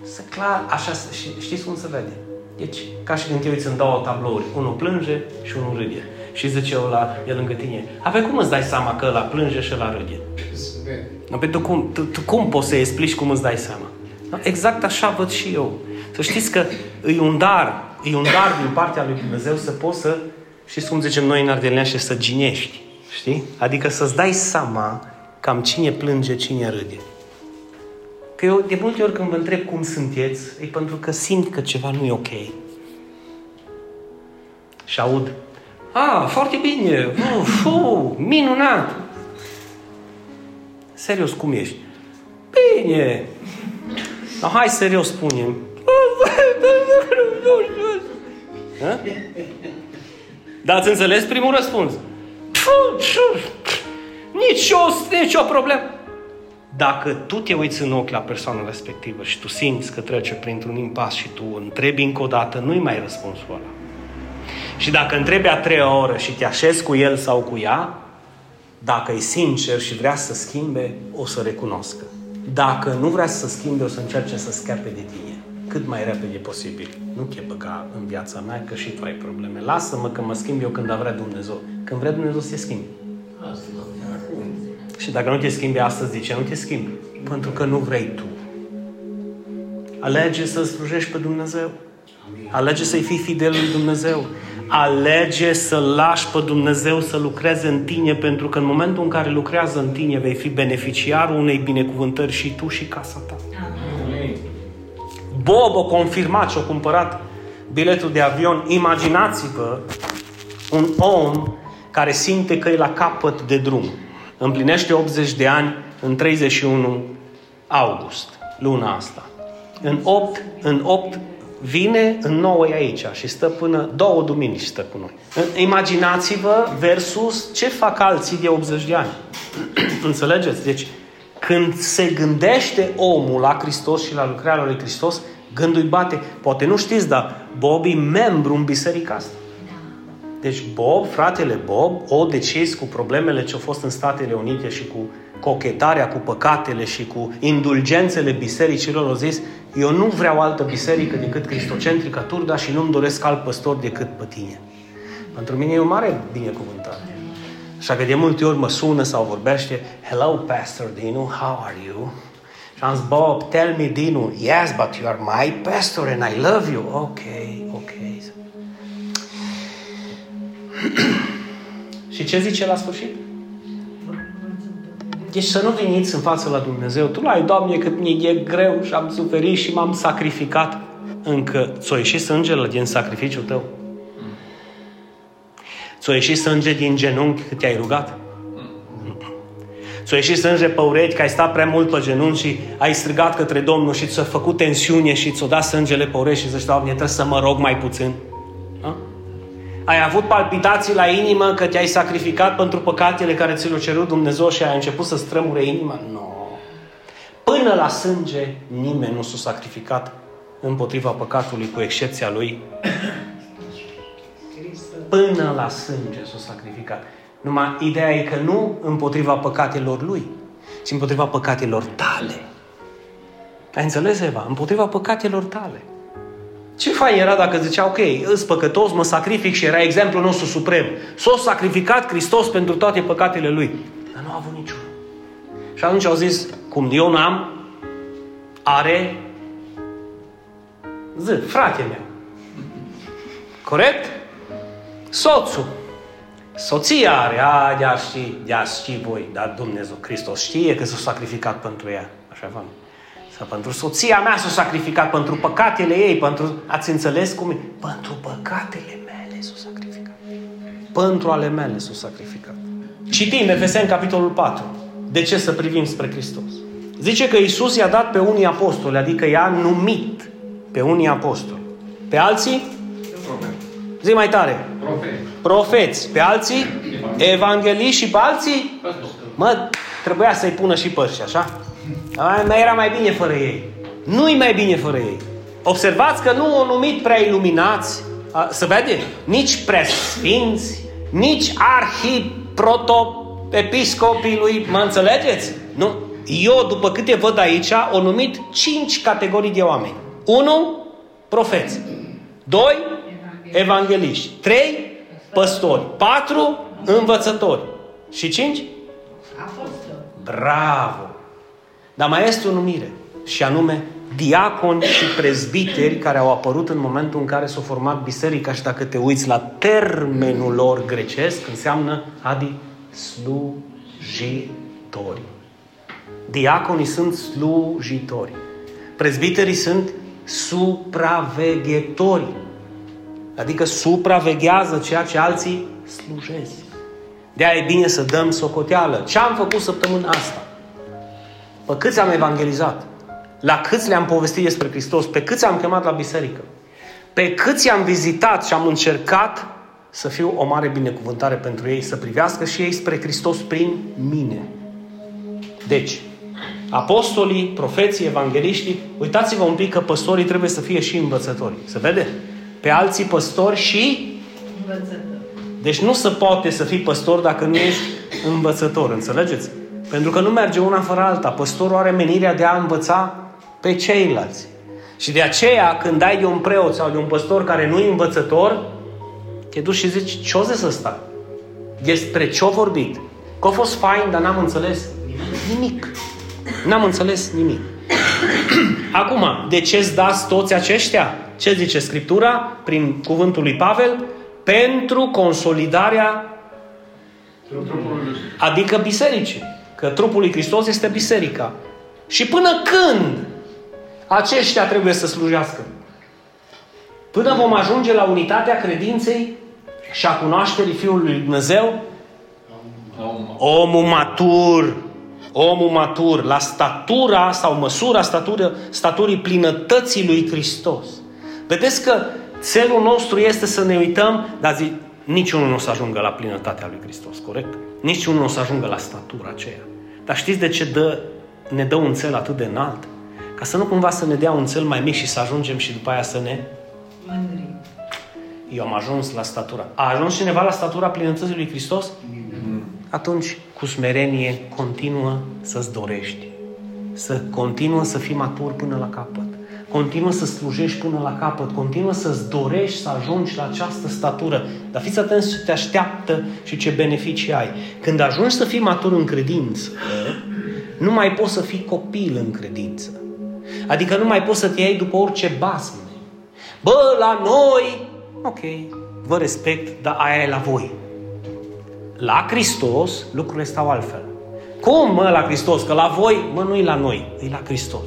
Se clar, așa, știți cum se vede? Deci, ca și când te uiți în două tablouri, unul plânge și unul râde. Și zice eu la el lângă tine, apoi cum îți dai seama că ăla plânge și ăla râde? Nu, pe tu cum, tu, tu cum poți să explici cum îți dai seama? Exact așa văd și eu. Să știți că e un dar, e un dar din partea lui Dumnezeu să poți să, știți cum zicem noi în Ardeleneaște, să ginești. Știi? Adică să-ți dai seama cam cine plânge, cine râde. Că eu de multe ori când vă întreb cum sunteți, e pentru că simt că ceva nu e ok. Și aud, a, foarte bine, uf, uf, minunat. Serios, cum ești? Bine. No, hai serios, spunem. Da, ați înțeles primul răspuns? Nici o, nici o problemă. Dacă tu te uiți în ochi la persoana respectivă și tu simți că trece printr-un impas și tu întrebi încă o dată, nu-i mai răspunsul ăla. Și dacă întrebi a treia oră și te așezi cu el sau cu ea, dacă e sincer și vrea să schimbe, o să recunoscă. Dacă nu vrea să schimbe, o să încerce să scape de tine cât mai repede posibil. Nu te băga în viața mea că și tu ai probleme. Lasă-mă că mă schimb eu când vrea Dumnezeu. Când vrea Dumnezeu să te schimbi. Și dacă nu te schimbi astăzi, de ce nu te schimbi? Pentru că nu vrei tu. Alege să slujești pe Dumnezeu. Alege să-i fii fidel lui Dumnezeu. Alege să lași pe Dumnezeu să lucreze în tine, pentru că în momentul în care lucrează în tine, vei fi beneficiarul unei binecuvântări și tu și casa ta. Bob a confirmat și a cumpărat biletul de avion. Imaginați-vă un om care simte că e la capăt de drum. Împlinește 80 de ani în 31 august, luna asta. În 8, în 8 vine, în 9 e aici și stă până două duminici stă cu noi. Imaginați-vă versus ce fac alții de 80 de ani. Înțelegeți? Deci, când se gândește omul la Hristos și la lucrarea lui Hristos, gândul îi bate. Poate nu știți, dar Bob e membru în biserica asta. Deci Bob, fratele Bob, o decis cu problemele ce au fost în Statele Unite și cu cochetarea cu păcatele și cu indulgențele bisericilor, au zis, eu nu vreau altă biserică decât Cristocentrica Turda și nu-mi doresc alt păstor decât pe tine. Pentru mine e o mare binecuvântare. Așa că de multe ori mă sună sau vorbește, Hello, Pastor Dinu, how are you? Și am zis, Bob, tell me, Dinu, yes, but you are my pastor and I love you. Ok, ok. și ce zice la sfârșit? Deci să nu veniți în față la Dumnezeu. Tu ai, Doamne, cât mi e greu și am suferit și m-am sacrificat. Încă ți-o ieșit sângele din sacrificiul tău? Ți-o ieșit sânge din genunchi cât te-ai rugat? Ți-o ieșit sânge pe urechi că ai stat prea mult pe genunchi și ai strigat către Domnul și ți-a făcut tensiune și ți-o dat sângele pe urechi și zici, Doamne, trebuie să mă rog mai puțin. Da? Ai avut palpitații la inimă că te-ai sacrificat pentru păcatele care ți le-a cerut Dumnezeu și ai început să strămure inima? Nu. No. Până la sânge, nimeni nu s-a sacrificat împotriva păcatului, cu excepția lui. Până la sânge s-a sacrificat. Numai ideea e că nu împotriva păcatelor lui, ci împotriva păcatelor tale. Ai înțeles, Eva? Împotriva păcatelor tale. Ce fain era dacă zicea, ok, îs păcătos, mă sacrific și era exemplul nostru suprem. S-a sacrificat Hristos pentru toate păcatele Lui. Dar nu a avut niciunul. Și atunci au zis, cum eu n-am, are zi, frate meu. Corect? Soțul. Soția are, a, de-a ști, de-a ști voi, dar Dumnezeu, Hristos știe că s-a sacrificat pentru ea. Așa v sau pentru soția mea s-a sacrificat, pentru păcatele ei, pentru... Ați înțeles cum e? Pentru păcatele mele s-a sacrificat. Pentru ale mele s-a sacrificat. Citim Efeseni, capitolul 4. De ce să privim spre Hristos? Zice că Isus i-a dat pe unii apostoli, adică i-a numit pe unii apostoli. Pe alții? Profet. Zi mai tare. Profet. Profeți. Pe alții? Evangeliști și pe alții? Mă, trebuia să-i pună și pe ăștia, așa? Mai era mai bine fără ei. Nu-i mai bine fără ei. Observați că nu o numit prea iluminați, să vede, nici prea sfinți, nici arhi proto-episcopii lui, mă înțelegeți? Nu. Eu, după câte văd aici, o numit cinci categorii de oameni. Unu, profeți. Doi, evangeliști. Trei, păstori. Patru, învățători. Și cinci? Bravo! Dar mai este o numire, și anume diaconi și prezbiteri care au apărut în momentul în care s-a format biserica și dacă te uiți la termenul lor grecesc, înseamnă adi slujitori. Diaconii sunt slujitori. Prezbiterii sunt supraveghetori. Adică supraveghează ceea ce alții slujesc. de e bine să dăm socoteală. Ce am făcut săptămâna asta? Pe câți am evangelizat? La câți le-am povestit despre Hristos? Pe câți am chemat la biserică? Pe câți am vizitat și am încercat să fiu o mare binecuvântare pentru ei, să privească și ei spre Hristos prin mine. Deci, apostolii, profeții, evangeliștii, uitați-vă un pic că păstorii trebuie să fie și învățători. Se vede? Pe alții păstori și învățători. Deci nu se poate să fii păstor dacă nu ești învățător, înțelegeți? Pentru că nu merge una fără alta. Păstorul are menirea de a învăța pe ceilalți. Și de aceea, când ai de un preot sau de un păstor care nu e învățător, te duci și zici, ce-o zis ăsta? Despre ce-o vorbit? Că a fost fain, dar n-am înțeles nimic. N-am înțeles nimic. Acum, de ce-ți dați toți aceștia? Ce zice Scriptura prin cuvântul lui Pavel? Pentru consolidarea adică bisericii. Că trupul lui Hristos este biserica. Și până când Aceștia trebuie să slujească. Până vom ajunge la unitatea credinței și a cunoașterii Fiului Lui Dumnezeu, omul matur, omul matur, la statura sau măsura statură, staturii plinătății lui Hristos. Vedeți că țelul nostru este să ne uităm, dar zic, niciunul nu o să ajungă la plinătatea lui Hristos, corect? Niciunul nu o să ajungă la statura aceea. Dar știți de ce dă, ne dă un cel atât de înalt? Ca să nu cumva să ne dea un cel mai mic și să ajungem și după aia să ne... Mândri. Eu am ajuns la statura. A ajuns cineva la statura plinătății lui Hristos? Atunci, cu smerenie, continuă să-ți dorești. Să continuă să fii matur până la capăt. Continuă să slujești până la capăt. Continuă să-ți dorești să ajungi la această statură. Dar fiți atenți ce te așteaptă și ce beneficii ai. Când ajungi să fii matur în credință, nu mai poți să fii copil în credință. Adică nu mai poți să te iei după orice basme. Bă, la noi, ok, vă respect, dar aia e la voi. La Hristos lucrurile stau altfel. Cum, mă, la Hristos? Că la voi, mă, nu e la noi, e la Hristos.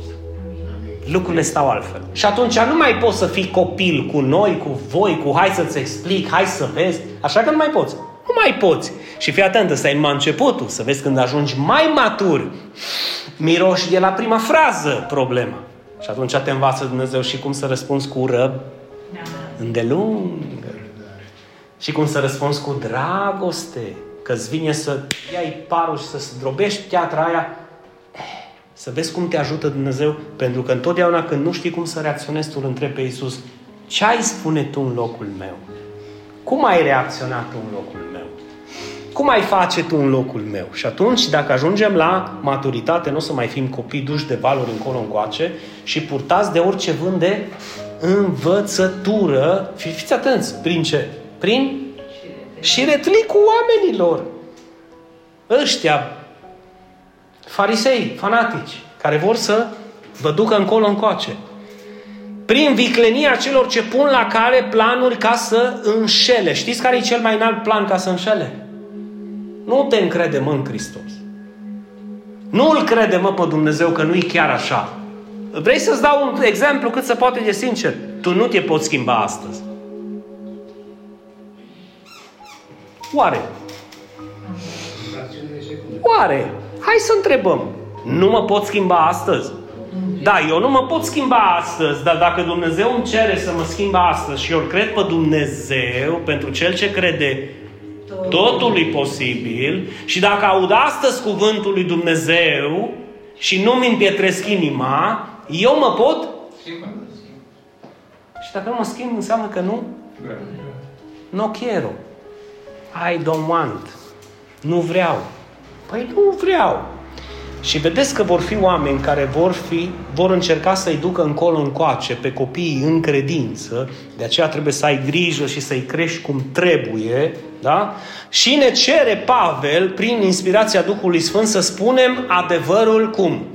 Lucrurile stau altfel. Și atunci nu mai poți să fii copil cu noi, cu voi, cu hai să-ți explic, hai să vezi. Așa că nu mai poți. Nu mai poți. Și fii atent, ăsta e numai începutul, să vezi când ajungi mai matur. Miroși de la prima frază problema. Și atunci te învață Dumnezeu și cum să răspunzi cu ură îndelungă. Și cum să răspunzi cu dragoste. Că îți vine să iai parul și să zdrobești piatra aia. Să vezi cum te ajută Dumnezeu. Pentru că întotdeauna când nu știi cum să reacționezi, tu îl întrebi pe Iisus. Ce ai spune tu în locul meu? Cum ai reacționat tu în locul meu? Cum ai face tu în locul meu? Și atunci, dacă ajungem la maturitate, nu o să mai fim copii duși de valuri încolo încoace și purtați de orice vânt de învățătură. Și fiți atenți, prin ce? Prin și retlicul oamenilor. Ăștia, farisei, fanatici, care vor să vă ducă încolo încoace. Prin viclenia celor ce pun la cale planuri ca să înșele. Știți care e cel mai înalt plan ca să înșele? Nu te încrede, mă, în Hristos. Nu îl crede, mă, pe Dumnezeu că nu e chiar așa. Vrei să-ți dau un exemplu cât se poate de sincer? Tu nu te poți schimba astăzi. Oare? Oare? Hai să întrebăm. Nu mă pot schimba astăzi? Da, eu nu mă pot schimba astăzi, dar dacă Dumnezeu îmi cere să mă schimb astăzi și eu cred pe Dumnezeu, pentru cel ce crede totul e posibil și dacă aud astăzi cuvântul lui Dumnezeu și nu mi împietresc inima, eu mă pot? Și dacă nu mă schimb, înseamnă că nu? No quiero. I don't want. Nu vreau. Păi nu vreau. Și vedeți că vor fi oameni care vor, fi, vor încerca să-i ducă încolo încoace pe copiii în credință, de aceea trebuie să ai grijă și să-i crești cum trebuie, da? Și ne cere Pavel, prin inspirația Duhului Sfânt, să spunem adevărul cum?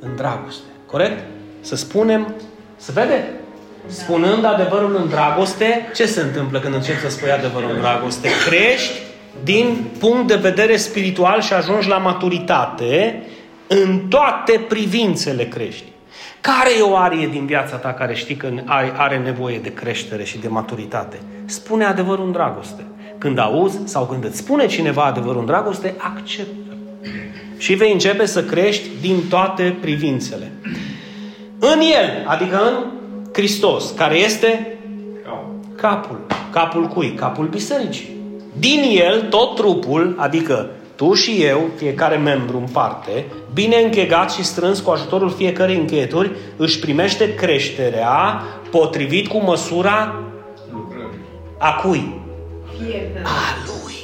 În dragoste. Corect? Să spunem, să vede? Spunând adevărul în dragoste, ce se întâmplă când începi să spui adevărul în dragoste? Crești din punct de vedere spiritual și ajungi la maturitate, în toate privințele crești. Care e o arie din viața ta care știi că are nevoie de creștere și de maturitate? Spune adevărul în dragoste. Când auzi sau când îți spune cineva adevărul în dragoste, acceptă. Și vei începe să crești din toate privințele. În El, adică în Hristos, care este capul. Capul cui? Capul bisericii. Din el, tot trupul, adică tu și eu, fiecare membru în parte, bine închegat și strâns cu ajutorul fiecărei încheieturi, își primește creșterea potrivit cu măsura a cui? A lui.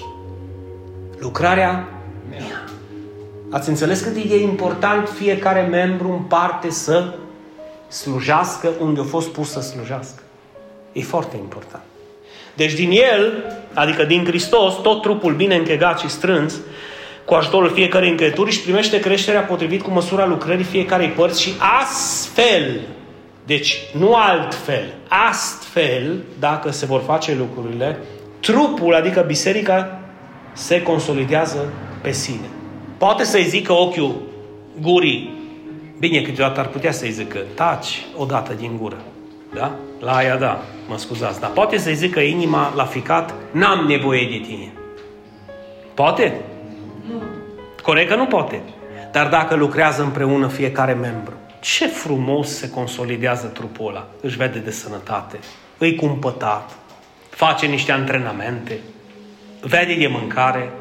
Lucrarea mea. Ați înțeles cât e important fiecare membru în parte să slujească unde a fost pus să slujească? E foarte important. Deci din El, adică din Hristos, tot trupul bine închegat și strâns, cu ajutorul fiecărei încături își primește creșterea potrivit cu măsura lucrării fiecarei părți și astfel, deci nu altfel, astfel, dacă se vor face lucrurile, trupul, adică biserica, se consolidează pe sine. Poate să-i zică ochiul gurii, Bine, câteodată ar putea să-i zică, taci odată din gură. Da? La aia da, mă scuzați. Dar poate să-i zică inima la ficat, n-am nevoie de tine. Poate? Nu. Corect că nu poate. Dar dacă lucrează împreună fiecare membru, ce frumos se consolidează trupul ăla. Își vede de sănătate, îi cumpătat, face niște antrenamente, vede de mâncare,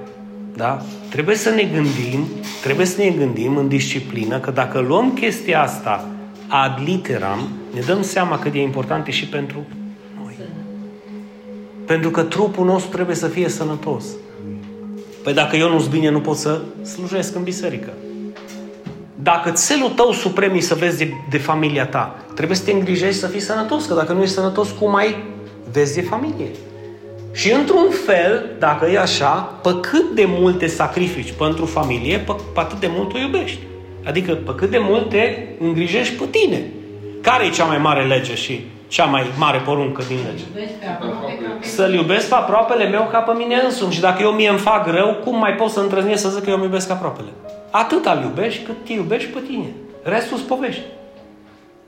da? Trebuie să ne gândim, trebuie să ne gândim în disciplină că dacă luăm chestia asta ad literam, ne dăm seama cât de important e și pentru noi. Pentru că trupul nostru trebuie să fie sănătos. Păi dacă eu nu-s bine, nu pot să slujesc în biserică. Dacă țelul tău suprem e să vezi de, de familia ta, trebuie să te îngrijești să fii sănătos, că dacă nu ești sănătos, cum mai vezi de familie? Și într-un fel, dacă e așa, pe cât de multe sacrifici pentru familie, pe, pe atât de mult o iubești. Adică pe cât de mult te îngrijești pe tine. Care e cea mai mare lege și cea mai mare poruncă din lege? Să-l iubesc pe aproapele meu ca pe mine însumi. Și dacă eu mie îmi fac rău, cum mai pot să întrăznesc să zic că eu îmi iubesc aproapele? Atât al iubești cât te iubești pe tine. Restul îți povești.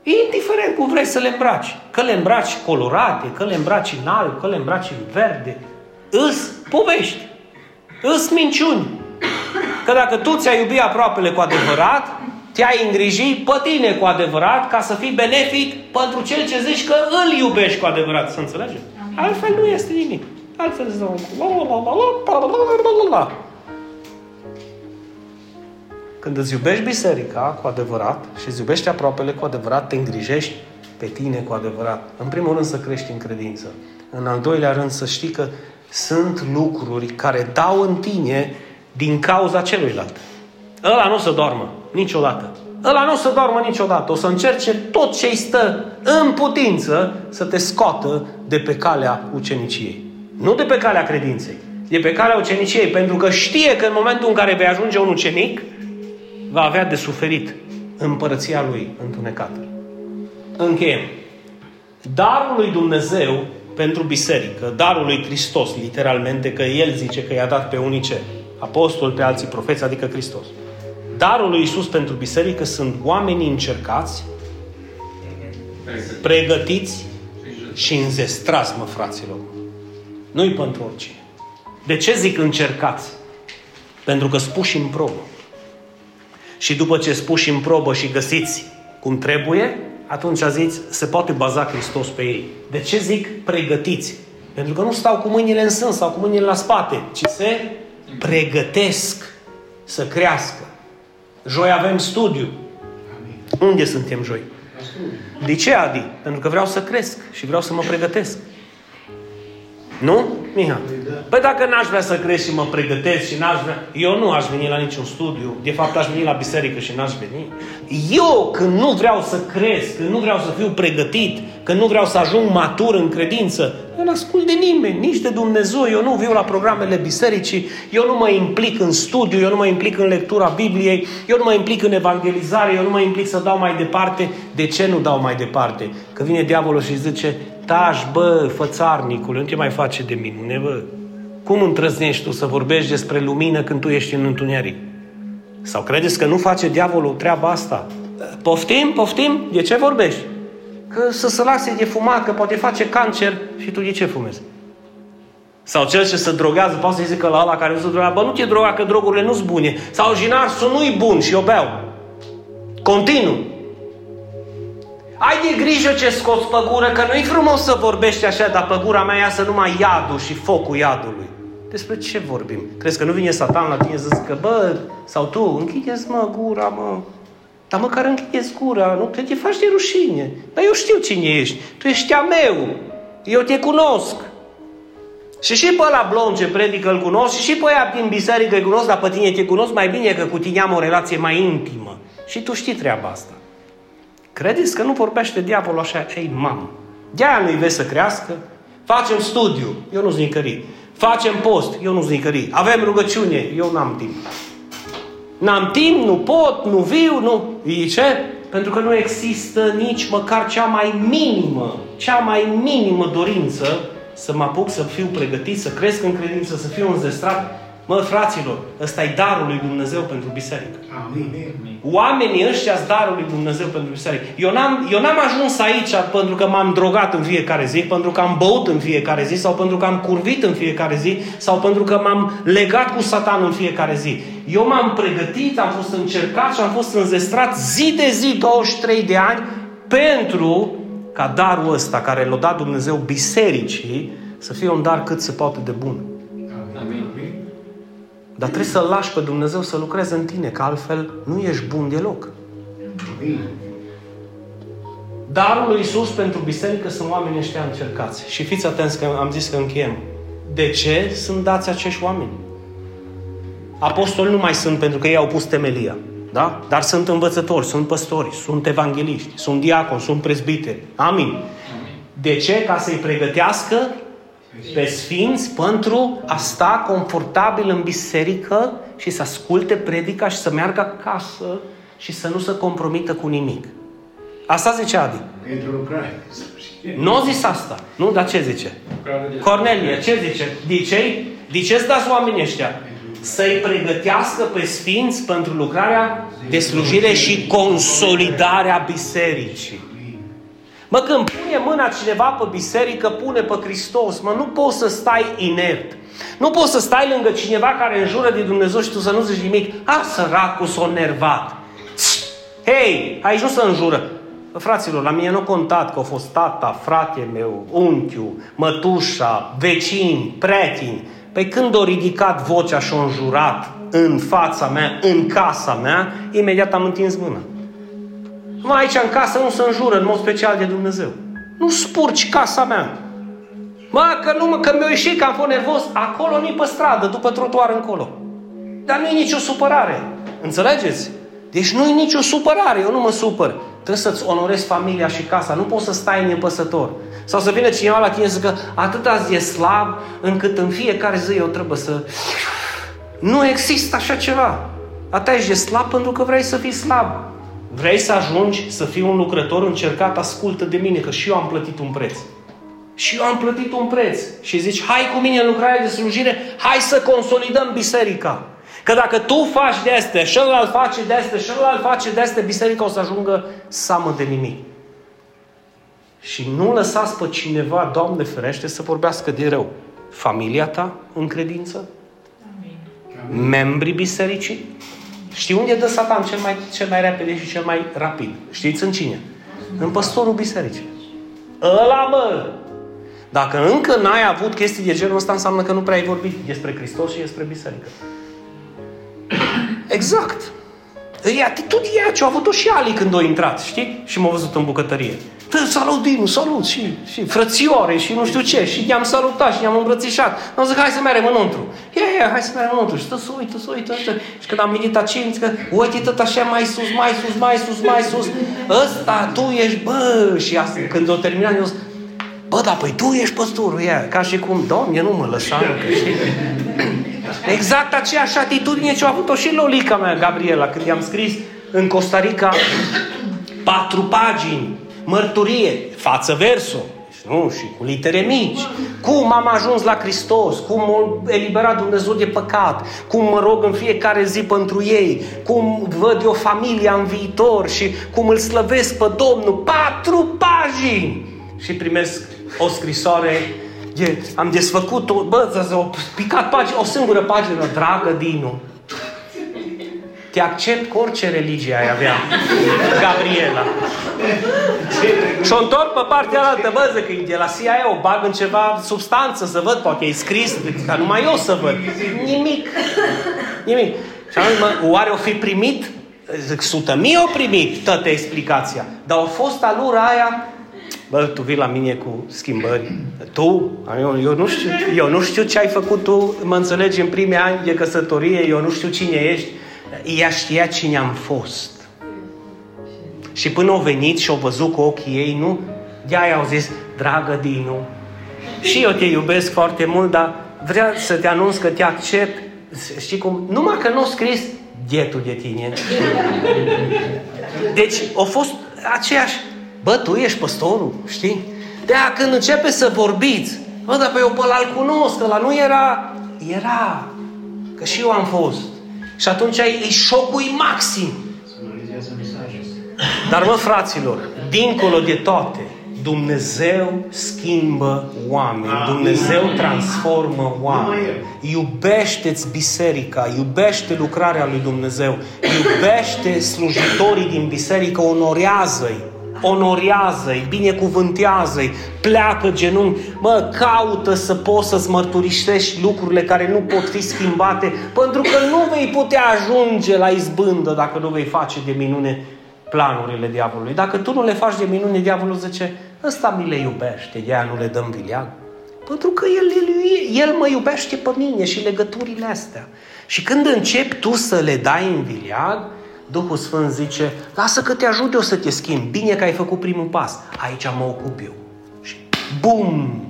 Indiferent cum vrei să le îmbraci. Că le îmbraci colorate, că le îmbraci în alb, că le îmbraci în verde. Îs povești. Îs minciuni. Că dacă tu ți-ai iubi aproapele cu adevărat, te-ai îngriji pe tine cu adevărat ca să fii benefic pentru cel ce zici că îl iubești cu adevărat. Să înțelegi? Altfel nu este nimic. Altfel zici, când îți iubești biserica cu adevărat și îți iubești aproapele cu adevărat, te îngrijești pe tine cu adevărat. În primul rând să crești în credință. În al doilea rând să știi că sunt lucruri care dau în tine din cauza celuilalt. Ăla nu o să doarmă niciodată. Ăla nu o să doarmă niciodată. O să încerce tot ce îi stă în putință să te scoată de pe calea uceniciei. Nu de pe calea credinței. De pe calea uceniciei. Pentru că știe că în momentul în care vei ajunge un ucenic, va avea de suferit împărăția lui întunecată. Încheiem. Darul lui Dumnezeu pentru biserică, darul lui Hristos, literalmente, că El zice că i-a dat pe unii ce? Apostol, pe alții profeți, adică Hristos. Darul lui Isus pentru biserică sunt oamenii încercați, pregătiți și înzestrați, mă, fraților. Nu-i pentru oricine. De ce zic încercați? Pentru că spuși în probă. Și după ce spuși în probă și găsiți cum trebuie, atunci zici, se poate baza Hristos pe ei. De ce zic pregătiți? Pentru că nu stau cu mâinile în sân sau cu mâinile la spate, ci se pregătesc să crească. Joi avem studiu. Unde suntem joi? De ce, Adi? Pentru că vreau să cresc și vreau să mă pregătesc. Nu? Miha. Păi dacă n-aș vrea să cresc și mă pregătesc și n-aș vrea... Eu nu aș veni la niciun studiu. De fapt, aș veni la biserică și n-aș veni. Eu, când nu vreau să cresc, când nu vreau să fiu pregătit, când nu vreau să ajung matur în credință, eu nu ascult de nimeni, nici de Dumnezeu. Eu nu viu la programele bisericii, eu nu mă implic în studiu, eu nu mă implic în lectura Bibliei, eu nu mă implic în evangelizare, eu nu mă implic să dau mai departe. De ce nu dau mai departe? Că vine diavolul și zice, tași, bă, fățarnicule, nu te mai face de minune, bă. Cum întrăznești tu să vorbești despre lumină când tu ești în întuneric? Sau credeți că nu face diavolul treaba asta? Poftim, poftim, de ce vorbești? Că să se lase de fumat, că poate face cancer și tu de ce fumezi? Sau cel ce se drogează, poate să-i zică la ăla care se droga, bă, nu te droga că drogurile nu sunt bune. Sau jinarsul nu-i bun și eu beau. Continuu. Ai de grijă ce scoți pe gură, că nu-i frumos să vorbești așa, dar pe gura mea iasă numai iadul și focul iadului. Despre ce vorbim? Crezi că nu vine satan la tine să zică, bă, sau tu, închideți mă gura, mă. Dar măcar închideți gura, nu te, te faci de rușine. Dar eu știu cine ești. Tu ești a meu. Eu te cunosc. Și și pe ăla blond ce predică îl cunosc, și și pe aia din biserică îl cunosc, dar pe tine te cunosc mai bine că cu tine am o relație mai intimă. Și tu știi treaba asta. Credeți că nu vorbește diavolul așa, ei, mamă, de-aia nu-i vezi să crească? Facem studiu, eu nu-s nicărit. Facem post, eu nu-s nicărit. Avem rugăciune, eu n-am timp. N-am timp, nu pot, nu viu, nu... E ce? Pentru că nu există nici măcar cea mai minimă, cea mai minimă dorință să mă apuc să fiu pregătit, să cresc în credință, să fiu înzestrat Mă, fraților, ăsta e darul lui Dumnezeu pentru biserică. Amin. Oamenii ăștia sunt darul lui Dumnezeu pentru biserică. Eu n-am, eu n-am ajuns aici pentru că m-am drogat în fiecare zi, pentru că am băut în fiecare zi, sau pentru că am curvit în fiecare zi, sau pentru că m-am legat cu satan în fiecare zi. Eu m-am pregătit, am fost încercat și am fost înzestrat zi de zi, 23 de ani, pentru ca darul ăsta care l-a dat Dumnezeu bisericii să fie un dar cât se poate de bun. Amin. Dar trebuie să-L lași pe Dumnezeu să lucreze în tine, că altfel nu ești bun deloc. Amin. Darul lui Isus pentru biserică sunt oamenii ăștia încercați. Și fiți atenți că am zis că încheiem. De ce sunt dați acești oameni? Apostoli nu mai sunt pentru că ei au pus temelia. Da? Dar sunt învățători, sunt păstori, sunt evangeliști, sunt diaconi, sunt prezbiteri. Amin. De ce? Ca să-i pregătească pe sfinți pentru a sta confortabil în biserică și să asculte predica și să meargă acasă și să nu se compromită cu nimic. Asta zice Adi. Pentru lucrare. Nu a zis asta. Nu, dar ce zice? Cornelie, ce zice? De ce? De ce îți dați oamenii ăștia? Să-i pregătească pe sfinți pentru lucrarea de slujire și consolidarea bisericii. Mă, când pune mâna cineva pe biserică, pune pe Hristos. Mă, nu poți să stai inert. Nu poți să stai lângă cineva care înjură de Dumnezeu și tu să nu zici nimic. A, săracul s-a nervat. Hei, aici nu să înjură. Fraților, la mine nu a contat că au fost tata, frate meu, unchiul, mătușa, vecini, prieteni. Păi când au ridicat vocea și au înjurat în fața mea, în casa mea, imediat am întins mâna. Numai aici în casă nu se înjură în mod special de Dumnezeu. Nu spurci casa mea. Mă, că nu mă, că mi-a ieșit că am fost nervos, acolo nu pe stradă, după trotuar încolo. Dar nu e nicio supărare. Înțelegeți? Deci nu e nicio supărare, eu nu mă supăr. Trebuie să-ți onorezi familia și casa, nu poți să stai nepăsător. Sau să vină cineva la tine să zică, atât azi e slab, încât în fiecare zi eu trebuie să... Nu există așa ceva. Ata ești de slab pentru că vrei să fii slab. Vrei să ajungi să fii un lucrător încercat, ascultă de mine, că și eu am plătit un preț. Și eu am plătit un preț. Și zici, hai cu mine în lucrarea de slujire, hai să consolidăm biserica. Că dacă tu faci de astea, și ălalt face de astea, și ălalt face de astea, biserica o să ajungă samă de nimic. Și nu lăsați pe cineva, Doamne ferește, să vorbească de rău. Familia ta în credință, membrii bisericii. Știi unde dă satan cel mai, cel mai repede și cel mai rapid? Știți în cine? În păstorul bisericii. Ăla, bă! Dacă încă n-ai avut chestii de genul ăsta, înseamnă că nu prea ai vorbit despre Hristos și despre biserică. Exact. E atitudinea ce a avut-o și Ali când a intrat, știi? Și m-a văzut în bucătărie. Salut, Dinu, salut, și, și frățioare, și nu știu ce, și ne-am salutat, și ne-am îmbrățișat. Am zis, hai să mergem înăuntru. Ia, ia, hai să mergem înăuntru. Și tot să uită, să uită, uită. Și când am venit aici, zic că, uite tot așa mai sus, mai sus, mai sus, mai sus. Ăsta, tu ești, bă, și asta, când o terminat, eu zic, bă, dar păi tu ești păstorul, ia, ca și cum, domne, nu mă lăsa încă, știi? Exact aceeași atitudine ce a avut-o și Lolica mea, Gabriela, când i-am scris în Costa Rica patru pagini, mărturie, față versul, nu, și cu litere mici. Cum am ajuns la Hristos, cum m-a eliberat Dumnezeu de păcat, cum mă rog în fiecare zi pentru ei, cum văd eu familia în viitor și cum îl slăvesc pe Domnul. Patru pagini! Și primesc o scrisoare E, am desfăcut-o, bă, o picat pagină, o singură pagină, dragă Dinu. Te accept cu orice religie ai avea, Gabriela. Și o întorc pe partea altă, bă, zic, că de la CIA o bag în ceva substanță să văd, poate e scris, ca numai eu să văd. Nimic. Nimic. Și am zis, mă, oare o fi primit? Zic, sută mii au primit toată explicația. Dar a fost alura aia bă, tu vii la mine cu schimbări. Tu, eu, eu, nu știu, eu nu știu ce ai făcut tu, mă înțelegi în primii ani de căsătorie, eu nu știu cine ești. Ea știa cine am fost. Și până au venit și au văzut cu ochii ei, nu? De-aia au zis, dragă Dinu, și eu te iubesc foarte mult, dar vreau să te anunț că te accept. Știi cum? Numai că nu a scris dietul de tine. Deci, a fost aceeași Bă, tu ești păstorul, știi? de când începe să vorbiți, bă, dar pe eu pe ăla cunosc, ăla nu era, era. Că și eu am fost. Și atunci e șocul maxim. Analizează mesajul. Dar mă, fraților, dincolo de toate, Dumnezeu schimbă oameni. Amin. Dumnezeu Amin. transformă oameni. Iubește-ți biserica, iubește lucrarea lui Dumnezeu, iubește slujitorii din biserică, onorează-i, onorează-i, binecuvântează-i, pleacă genunchi, mă, caută să poți să-ți mărturisești lucrurile care nu pot fi schimbate, pentru că nu vei putea ajunge la izbândă dacă nu vei face de minune planurile diavolului. Dacă tu nu le faci de minune, diavolul zice, ăsta mi le iubește, de aia nu le dăm vileag. Pentru că el, el, el mă iubește pe mine și legăturile astea. Și când începi tu să le dai în vileag, Duhul Sfânt zice, lasă că te ajut eu să te schimbi, bine că ai făcut primul pas, aici mă ocup eu. Și bum!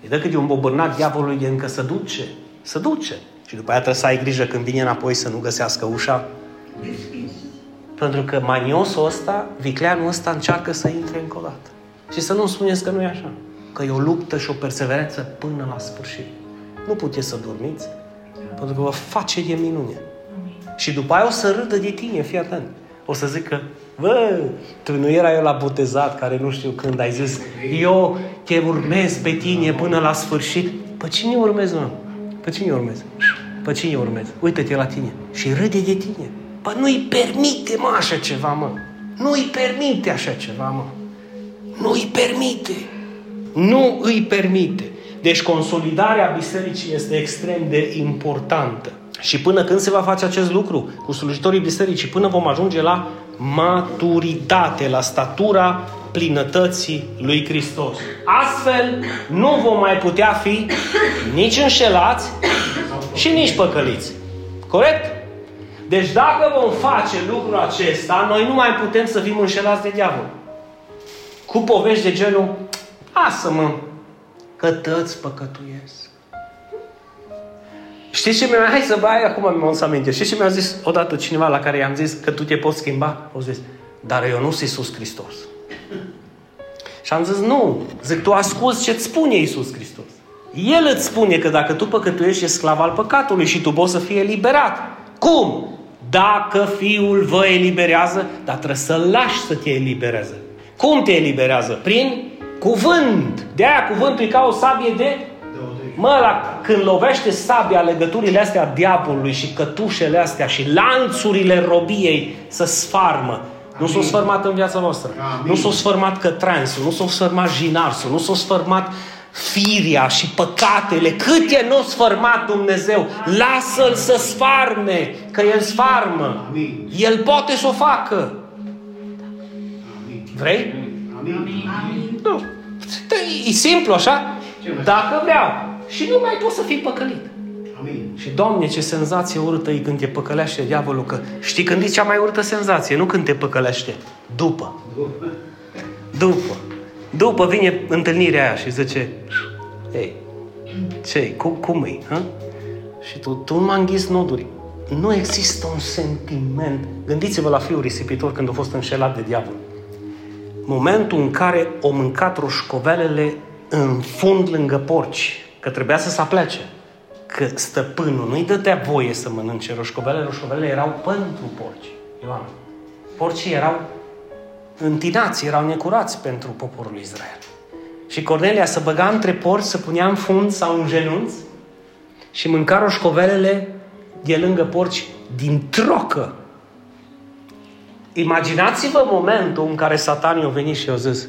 E dă cât e un bobârnat diavolului de încă să duce, să duce. Și după aia trebuie să ai grijă când vine înapoi să nu găsească ușa pentru că maniosul ăsta, vicleanul ăsta încearcă să intre încă o dată. Și să nu spuneți că nu e așa. Că e o luptă și o perseverență până la sfârșit. Nu puteți să dormiți, pentru că vă face de minune. Și după aia o să râdă de tine, fii atent. O să zică, bă, tu nu era eu la botezat, care nu știu când ai zis, eu te urmez pe tine până la sfârșit. Pe cine urmez, mă? Pe cine urmez? Pe cine urmez? Uită-te la tine și râde de tine. Păi nu-i permite, mă, așa ceva, mă. Nu-i permite așa ceva, mă. Nu-i permite. Nu îi permite. Deci consolidarea bisericii este extrem de importantă. Și până când se va face acest lucru cu slujitorii bisericii, până vom ajunge la maturitate, la statura plinătății lui Hristos. Astfel, nu vom mai putea fi nici înșelați și nici păcăliți. Corect? Deci dacă vom face lucrul acesta, noi nu mai putem să fim înșelați de diavol. Cu povești de genul, lasă-mă, că tăți păcătuiesc. Știți ce mi-a Hai să bai, acum mi-am să aminte. Știți ce mi-a zis odată cineva la care i-am zis că tu te poți schimba? O zis, dar eu nu sunt Iisus Hristos. Și am zis, nu. Zic, tu asculți ce-ți spune Iisus Hristos. El îți spune că dacă tu păcătuiești, ești sclav al păcatului și tu poți să fii eliberat. Cum? Dacă Fiul vă eliberează, dar trebuie să-L lași să te elibereze. Cum te eliberează? Prin cuvânt. De aia cuvântul e ca o sabie de... Mă, la, când lovește sabia legăturile astea a diavolului și cătușele astea și lanțurile robiei să sfarmă. Nu s-au sfărmat în viața voastră. Amin. Nu s-au sfărmat cătransul, nu s-au sfărmat jinarsul, nu s-au sfărmat firia și păcatele. Câte nu a sfărmat Dumnezeu? Lasă-L să sfarme, că El sfarmă. Amin. El poate să o facă. Amin. Vrei? Amin. Nu. E simplu așa? Dacă vreau. Și nu mai poți să fii păcălit. Amin. Și, Doamne, ce senzație urâtă e când te păcălește diavolul, că știi când e cea mai urâtă senzație, nu când te păcălește, după. După. După vine întâlnirea aia și zice, ei, ce cum, cum e? Hă? Și tu, tu nu m-a înghis noduri. Nu există un sentiment. Gândiți-vă la fiul risipitor când a fost înșelat de diavol. Momentul în care o mâncat roșcovelele în fund lângă porci, că trebuia să se aplece. Că stăpânul nu-i dădea voie să mănânce roșcovelele, roșcovelele erau pentru porci. Ioan. Porcii erau întinați, erau necurați pentru poporul Israel. Și Cornelia se băga între porci, se punea în fund sau în genunți și mânca roșcovelele de lângă porci din trocă. Imaginați-vă momentul în care satanii au venit și au zis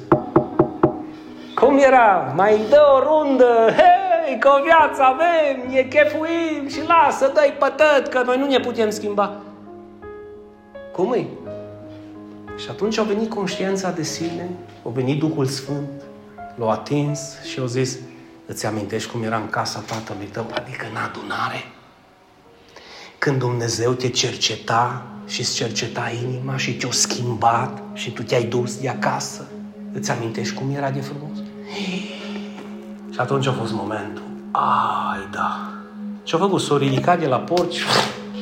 cum era? Mai dă o rundă, hei, că o viață avem, e chefuim și lasă, dă-i pătăt, că noi nu ne putem schimba. Cum e? Și atunci a venit conștiința de sine, a venit Duhul Sfânt, l-a atins și a zis, îți amintești cum era în casa tatălui tău, adică în adunare? Când Dumnezeu te cerceta și îți cerceta inima și te-a schimbat și tu te-ai dus de acasă, îți amintești cum era de frumos? Și atunci a fost momentul. Ai, da. Ce-a făcut? S-a ridicat de la porci,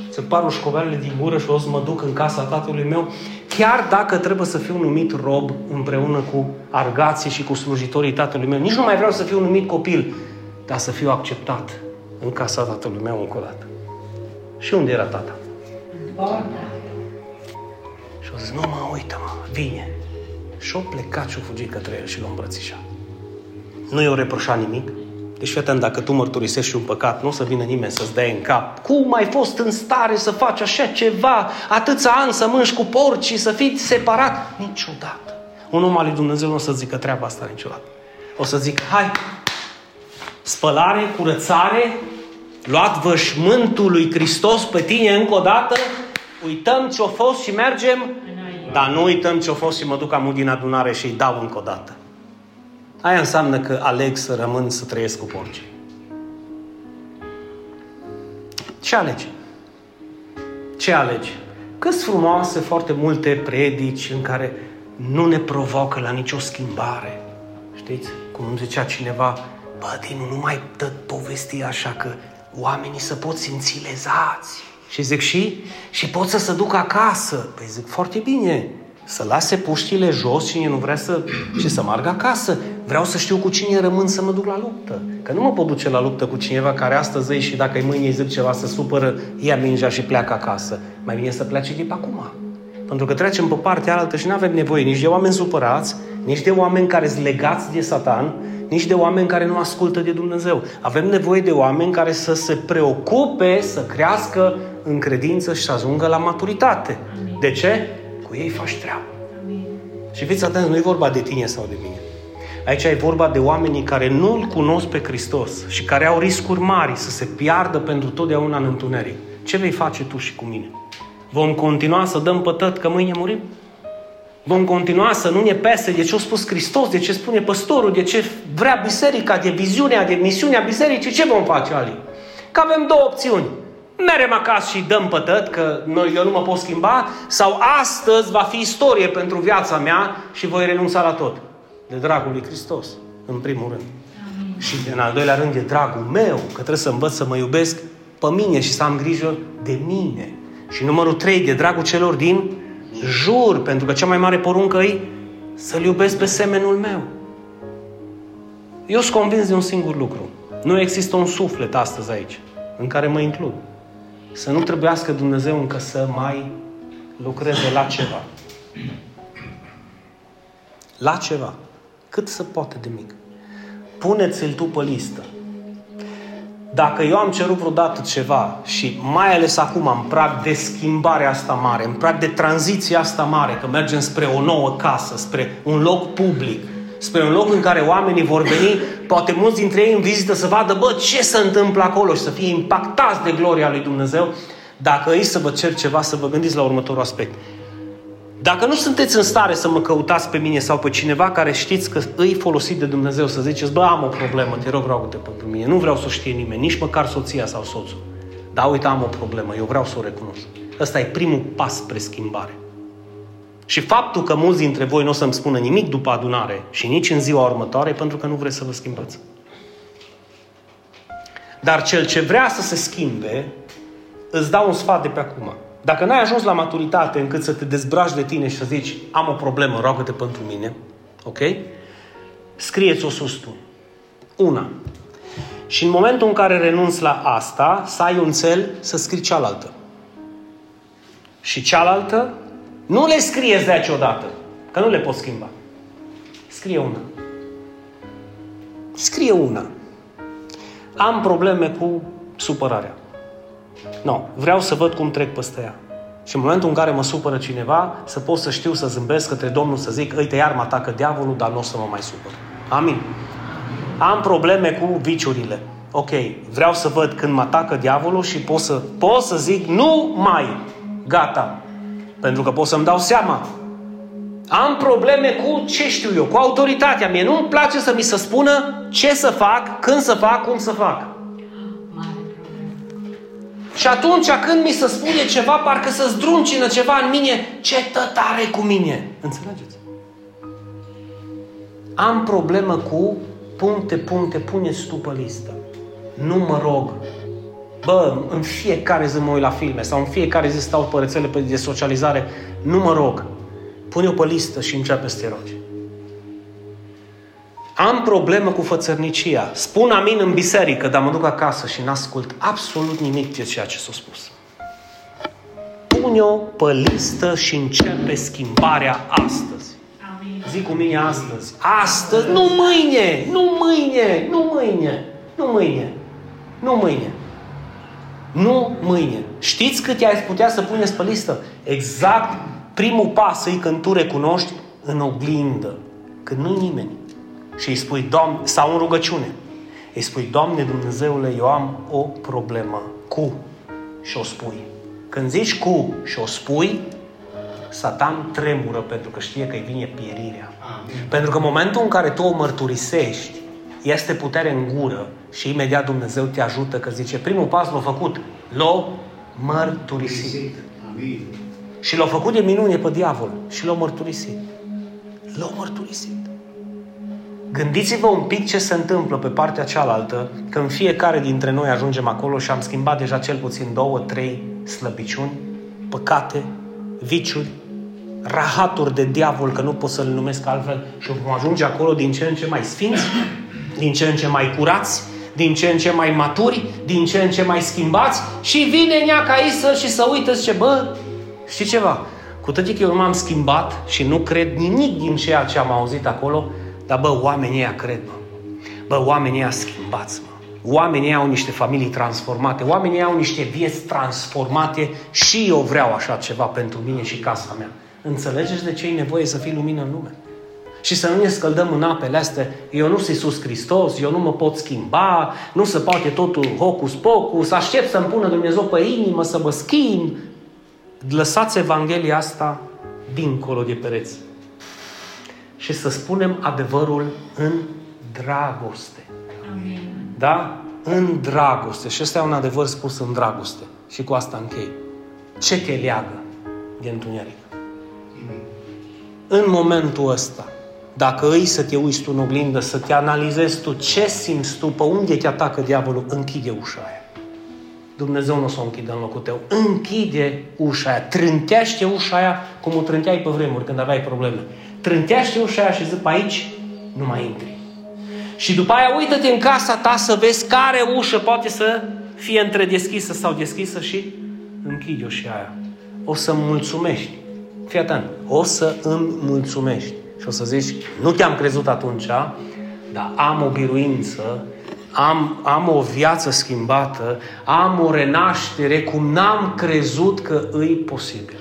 să parul școvelele din gură și o să mă duc în casa tatălui meu, chiar dacă trebuie să fiu numit rob împreună cu argații și cu slujitorii tatălui meu. Nici nu mai vreau să fiu numit copil, dar să fiu acceptat în casa tatălui meu încă o dată. Și unde era tata? Și au zis, nu mă, uită mă, vine. Și-o plecat și-o fugit către el și l-a îmbrățișat. Nu i-o reproșat nimic. Deci, fii atent, dacă tu mărturisești un păcat, nu o să vină nimeni să-ți dea în cap. Cum ai fost în stare să faci așa ceva, atâția ani să mânci cu porci și să fii separat? Niciodată. Un om al lui Dumnezeu nu o să zică treaba asta niciodată. O să zic, hai, spălare, curățare, luat vășmântul lui Hristos pe tine încă o dată, uităm ce-a fost și mergem, dar nu uităm ce-a fost și mă duc amul din adunare și îi dau încă o dată. Aia înseamnă că aleg să rămân să trăiesc cu porci. Ce alegi? Ce alegi? Cât frumoase foarte multe predici în care nu ne provoacă la nicio schimbare. Știți? Cum îmi zicea cineva, bă, Dinu, nu mai dă povesti așa că oamenii să pot simți lezați. Și zic, și? Și pot să se ducă acasă. Păi zic, foarte bine, să lase puștile jos, cine nu vrea să, și să meargă acasă. Vreau să știu cu cine rămân să mă duc la luptă. Că nu mă pot duce la luptă cu cineva care astăzi și dacă e mâine îi zic ceva să supără, ia mingea și pleacă acasă. Mai bine să plece de pe acum. Pentru că trecem pe partea altă și nu avem nevoie nici de oameni supărați, nici de oameni care sunt legați de Satan, nici de oameni care nu ascultă de Dumnezeu. Avem nevoie de oameni care să se preocupe, să crească în credință și să ajungă la maturitate. De ce? Cu ei faci treabă. Și fiți atenți, nu e vorba de tine sau de mine. Aici e vorba de oamenii care nu-L cunosc pe Hristos și care au riscuri mari să se piardă pentru totdeauna în întuneric. Ce vei face tu și cu mine? Vom continua să dăm pătăt că mâine murim? Vom continua să nu ne pese de ce a spus Hristos, de ce spune păstorul, de ce vrea biserica, de viziunea, de misiunea bisericii, ce vom face, Ali? Că avem două opțiuni. Merem acasă și dăm pătăt, că noi, eu nu mă pot schimba, sau astăzi va fi istorie pentru viața mea și voi renunța la tot. De dragul lui Hristos, în primul rând. Amin. Și în al doilea rând, de dragul meu, că trebuie să învăț să mă iubesc pe mine și să am grijă de mine. Și numărul trei, de dragul celor din jur, pentru că cea mai mare poruncă e să-L iubesc pe semenul meu. Eu sunt convins de un singur lucru. Nu există un suflet astăzi aici în care mă includ. Să nu trebuiască Dumnezeu încă să mai lucreze la ceva. La ceva. Cât se poate de mic. Puneți-l tu pe listă. Dacă eu am cerut vreodată ceva și mai ales acum în prag de schimbare asta mare, în prag de tranziție asta mare, că mergem spre o nouă casă, spre un loc public, spre un loc în care oamenii vor veni, poate mulți dintre ei în vizită să vadă, bă, ce se întâmplă acolo și să fie impactați de gloria lui Dumnezeu, dacă îi să vă cer ceva, să vă gândiți la următorul aspect. Dacă nu sunteți în stare să mă căutați pe mine sau pe cineva care știți că îi folosit de Dumnezeu să ziceți, bă, am o problemă, te rog, roagă-te pentru mine, nu vreau să știe nimeni, nici măcar soția sau soțul. Dar uite, am o problemă, eu vreau să o recunosc. Ăsta e primul pas spre schimbare. Și faptul că mulți dintre voi nu o să-mi spună nimic după adunare și nici în ziua următoare, e pentru că nu vreți să vă schimbați. Dar cel ce vrea să se schimbe, îți dau un sfat de pe acum. Dacă n-ai ajuns la maturitate încât să te dezbraci de tine și să zici am o problemă, roagă-te pentru mine, ok? Scrieți-o sus tu. Una. Și în momentul în care renunți la asta, să ai un cel să scrii cealaltă. Și cealaltă, nu le scrieți de aici odată, că nu le poți schimba. Scrie una. Scrie una. Am probleme cu supărarea. Nu. No. Vreau să văd cum trec peste ea. Și în momentul în care mă supără cineva, să pot să știu să zâmbesc către Domnul, să zic, uite, iar mă atacă diavolul, dar nu o să mă mai supăr. Amin. Am probleme cu viciurile. Ok, vreau să văd când mă atacă diavolul și pot să, pot să zic, nu mai, gata. Pentru că pot să-mi dau seama. Am probleme cu ce știu eu, cu autoritatea mie. Nu-mi place să mi se spună ce să fac, când să fac, cum să fac. Și atunci când mi se spune ceva, parcă să zdruncină ceva în mine, ce tătare cu mine. Înțelegeți? Am problemă cu puncte, puncte, puneți tu pe listă. Nu mă rog. Bă, în fiecare zi mă uit la filme sau în fiecare zi stau pe rețele de socializare. Nu mă rog. Pune-o pe listă și începe să te rogi. Am problemă cu fățărnicia. Spun amin în biserică, dar mă duc acasă și n-ascult absolut nimic de ceea ce s-a spus. pune-o pe listă și începe schimbarea astăzi. Amin. Zic cu mine astăzi. Astăzi, nu mâine, nu mâine, nu mâine, nu mâine, nu mâine. Nu mâine. Știți cât ai putea să puneți pe listă? Exact primul pas e când tu recunoști în oglindă. Când nu nimeni. Și îi spui, Doamne, sau în rugăciune. Îi spui, Doamne Dumnezeule, eu am o problemă. Cu. Și o spui. Când zici cu și o spui, Satan tremură pentru că știe că îi vine pierirea. Amin. Pentru că în momentul în care tu o mărturisești, este putere în gură și imediat Dumnezeu te ajută că zice, primul pas l-a făcut, l-a mărturisit. Amin. Și l-a făcut de minune pe diavol și l-a mărturisit. L-a mărturisit. Gândiți-vă un pic ce se întâmplă pe partea cealaltă când fiecare dintre noi ajungem acolo și am schimbat deja cel puțin două, trei slăbiciuni, păcate, viciuri, rahaturi de diavol, că nu pot să-l numesc altfel, și vom ajunge acolo din ce în ce mai sfinți, din ce în ce mai curați, din ce în ce mai maturi, din ce în ce mai schimbați și vine neaca Isă și să uită ce bă, știi ceva? Cu toate că eu nu m-am schimbat și nu cred nimic din ceea ce am auzit acolo, dar bă, oamenii ăia cred, mă. Bă, oamenii ăia schimbați, mă. Oamenii ăia au niște familii transformate, oamenii ăia au niște vieți transformate și eu vreau așa ceva pentru mine și casa mea. Înțelegeți de ce e nevoie să fii lumină în lume? Și să nu ne scăldăm în apele astea, eu nu sunt Iisus Hristos, eu nu mă pot schimba, nu se poate totul hocus pocus, aștept să-mi pună Dumnezeu pe inimă să mă schimb. Lăsați Evanghelia asta dincolo de pereți. Și să spunem adevărul în dragoste. Amin. Da? În dragoste. Și ăsta e un adevăr spus în dragoste. Și cu asta închei. Ce te leagă de întuneric? În momentul ăsta, dacă îi să te uiți tu în oglindă, să te analizezi tu ce simți tu, pe unde te atacă diavolul, închide ușa aia. Dumnezeu nu o să o închidă în locul tău. Închide ușa aia. Trântește ușa aia cum o trânteai pe vremuri când aveai probleme. Trântește ușa aia și zi pe aici, nu mai intri. Și după aia uită-te în casa ta să vezi care ușă poate să fie între deschisă sau deschisă și închide-o și aia. O să mulțumești. Fii atent. O să îmi mulțumești. Și o să zici, nu te-am crezut atunci, dar am o biruință, am, am o viață schimbată, am o renaștere cum n-am crezut că îi posibil.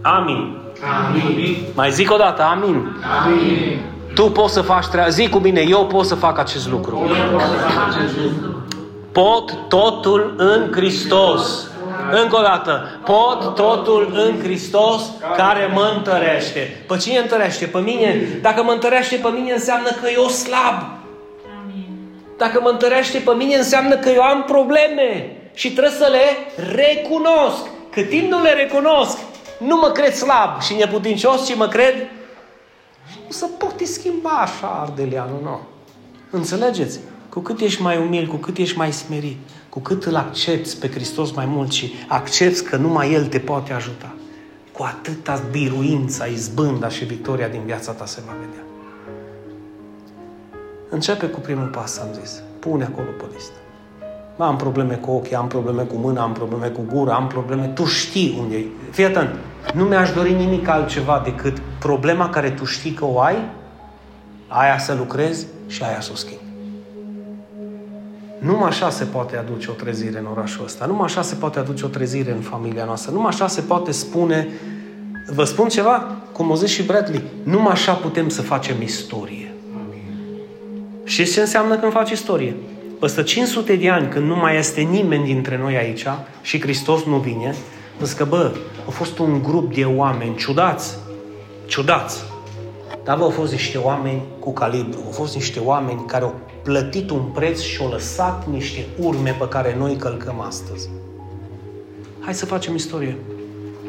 Amin. Amin. Mai zic o dată, amin. Amin. Tu poți să faci treaba. Zic cu mine, eu pot să fac acest lucru. Pot totul în Hristos. Încă o dată, pot totul în Hristos care mă întărește. Pe cine întărește? Pe mine. Dacă mă întărește pe mine, înseamnă că eu slab. Amin. Dacă mă întărește pe mine, înseamnă că eu am probleme. Și trebuie să le recunosc. Cât timp nu le recunosc, nu mă cred slab și neputincios, ci mă cred nu se poate schimba așa ardeleanul, nu. Înțelegeți? Cu cât ești mai umil, cu cât ești mai smerit, cu cât îl accepti pe Hristos mai mult și accepti că numai El te poate ajuta, cu atâta biruința, izbânda și victoria din viața ta se va vedea. Începe cu primul pas, am zis. Pune acolo pe listă. Bă, am probleme cu ochii, am probleme cu mâna, am probleme cu gura, am probleme... Tu știi unde e. Fii atent. Nu mi-aș dori nimic altceva decât problema care tu știi că o ai, aia să lucrezi și aia să o schimbi. Numai așa se poate aduce o trezire în orașul ăsta. Numai așa se poate aduce o trezire în familia noastră. Numai așa se poate spune... Vă spun ceva? Cum o zis și Bradley. Numai așa putem să facem istorie. Și ce înseamnă când faci istorie? Peste 500 de ani, când nu mai este nimeni dintre noi aici și Hristos nu vine, zic că, bă, a fost un grup de oameni ciudați, ciudați, dar bă, au fost niște oameni cu calibru, au fost niște oameni care au plătit un preț și au lăsat niște urme pe care noi călcăm astăzi. Hai să facem istorie.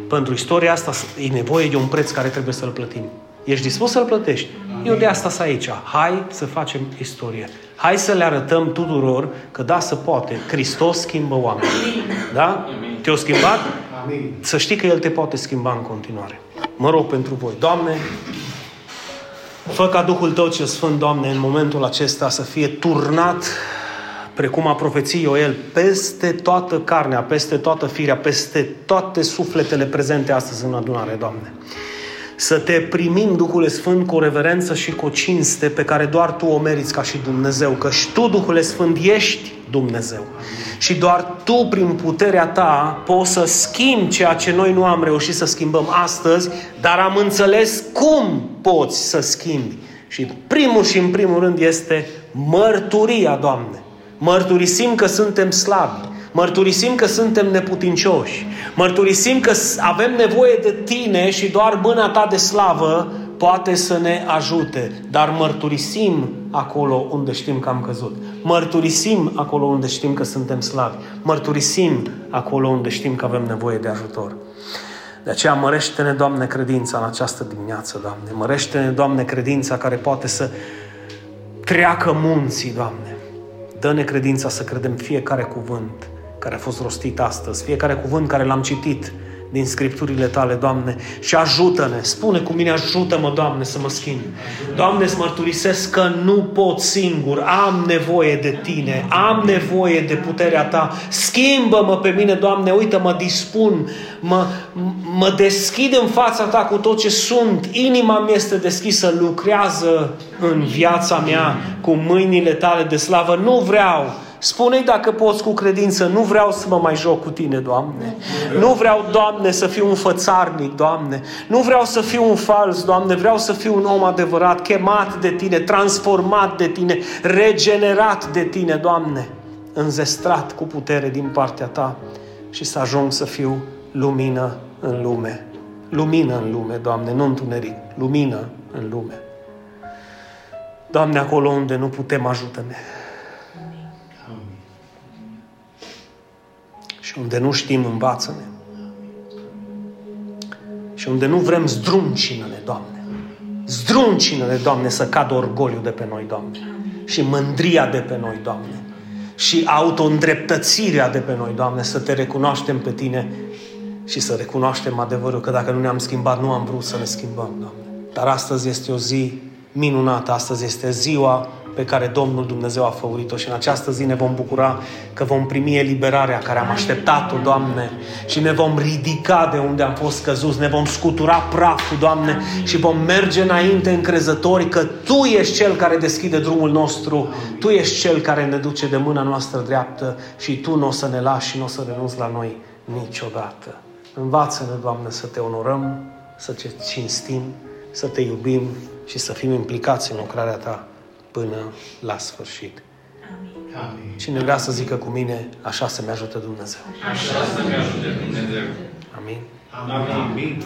Pentru istoria asta e nevoie de un preț care trebuie să-l plătim. Ești dispus să-l plătești? Eu de asta sunt aici. Hai să facem istorie. Hai să le arătăm tuturor că da, se poate. Hristos schimbă oameni. Da? Te-a schimbat? Amin. Să știi că El te poate schimba în continuare. Mă rog pentru voi. Doamne, fă ca Duhul Tău cel Sfânt, Doamne, în momentul acesta să fie turnat precum a profeții Ioel, peste toată carnea, peste toată firea, peste toate sufletele prezente astăzi în adunare, Doamne. Să te primim, Duhul Sfânt, cu o reverență și cu o cinste pe care doar Tu o meriți ca și Dumnezeu, că și Tu, Duhul Sfânt, ești Dumnezeu. Și doar Tu, prin puterea Ta, poți să schimbi ceea ce noi nu am reușit să schimbăm astăzi, dar am înțeles cum poți să schimbi. Și primul și în primul rând este mărturia, Doamne. Mărturisim că suntem slabi. Mărturisim că suntem neputincioși. Mărturisim că avem nevoie de Tine și doar mâna Ta de slavă poate să ne ajute. Dar mărturisim acolo unde știm că am căzut. Mărturisim acolo unde știm că suntem slabi. Mărturisim acolo unde știm că avem nevoie de ajutor. De aceea mărește-ne, Doamne, credința în această dimineață, Doamne. Mărește-ne, Doamne, credința care poate să treacă munții, Doamne. Dă-ne credința să credem fiecare cuvânt care a fost rostit astăzi, fiecare cuvânt care l-am citit din Scripturile Tale, Doamne, și ajută-ne. Spune cu mine, ajută-mă, Doamne, să mă schimb. Doamne, îți mărturisesc că nu pot singur, am nevoie de Tine, am nevoie de puterea Ta. Schimbă-mă pe mine, Doamne, uite, mă dispun, mă, mă deschid în fața Ta cu tot ce sunt. Inima mi este deschisă, lucrează în viața mea cu mâinile Tale de slavă. Nu vreau Spune-i dacă poți cu credință, nu vreau să mă mai joc cu tine, Doamne. Nu vreau, Doamne, să fiu un fățarnic, Doamne. Nu vreau să fiu un fals, Doamne. Vreau să fiu un om adevărat, chemat de Tine, transformat de Tine, regenerat de Tine, Doamne. Înzestrat cu putere din partea Ta și să ajung să fiu lumină în lume. Lumină în lume, Doamne, nu întuneric. Lumină în lume. Doamne, acolo unde nu putem, ajută-ne. Și unde nu știm, învață-ne. Și unde nu vrem, zdruncină-ne, Doamne. Zdruncină-ne, Doamne, să cadă orgoliu de pe noi, Doamne. Și mândria de pe noi, Doamne. Și auto-îndreptățirea de pe noi, Doamne, să Te recunoaștem pe Tine și să recunoaștem adevărul că dacă nu ne-am schimbat, nu am vrut să ne schimbăm, Doamne. Dar astăzi este o zi minunată, astăzi este ziua pe care Domnul Dumnezeu a făurit-o. Și în această zi ne vom bucura că vom primi eliberarea care am așteptat-o, Doamne, și ne vom ridica de unde am fost căzuți, ne vom scutura praful, Doamne, și vom merge înainte încrezători că Tu ești Cel care deschide drumul nostru, Tu ești Cel care ne duce de mâna noastră dreaptă. Și Tu nu o să ne lași și nu o să renunți la noi niciodată. Învață-ne, Doamne, să Te onorăm, să Te cinstim, să Te iubim și să fim implicați în lucrarea Ta până la sfârșit. Amin. Cine vrea să zică cu mine, așa să-mi ajute Dumnezeu. Așa să-mi ajute Dumnezeu. Amin. Amin. Amin.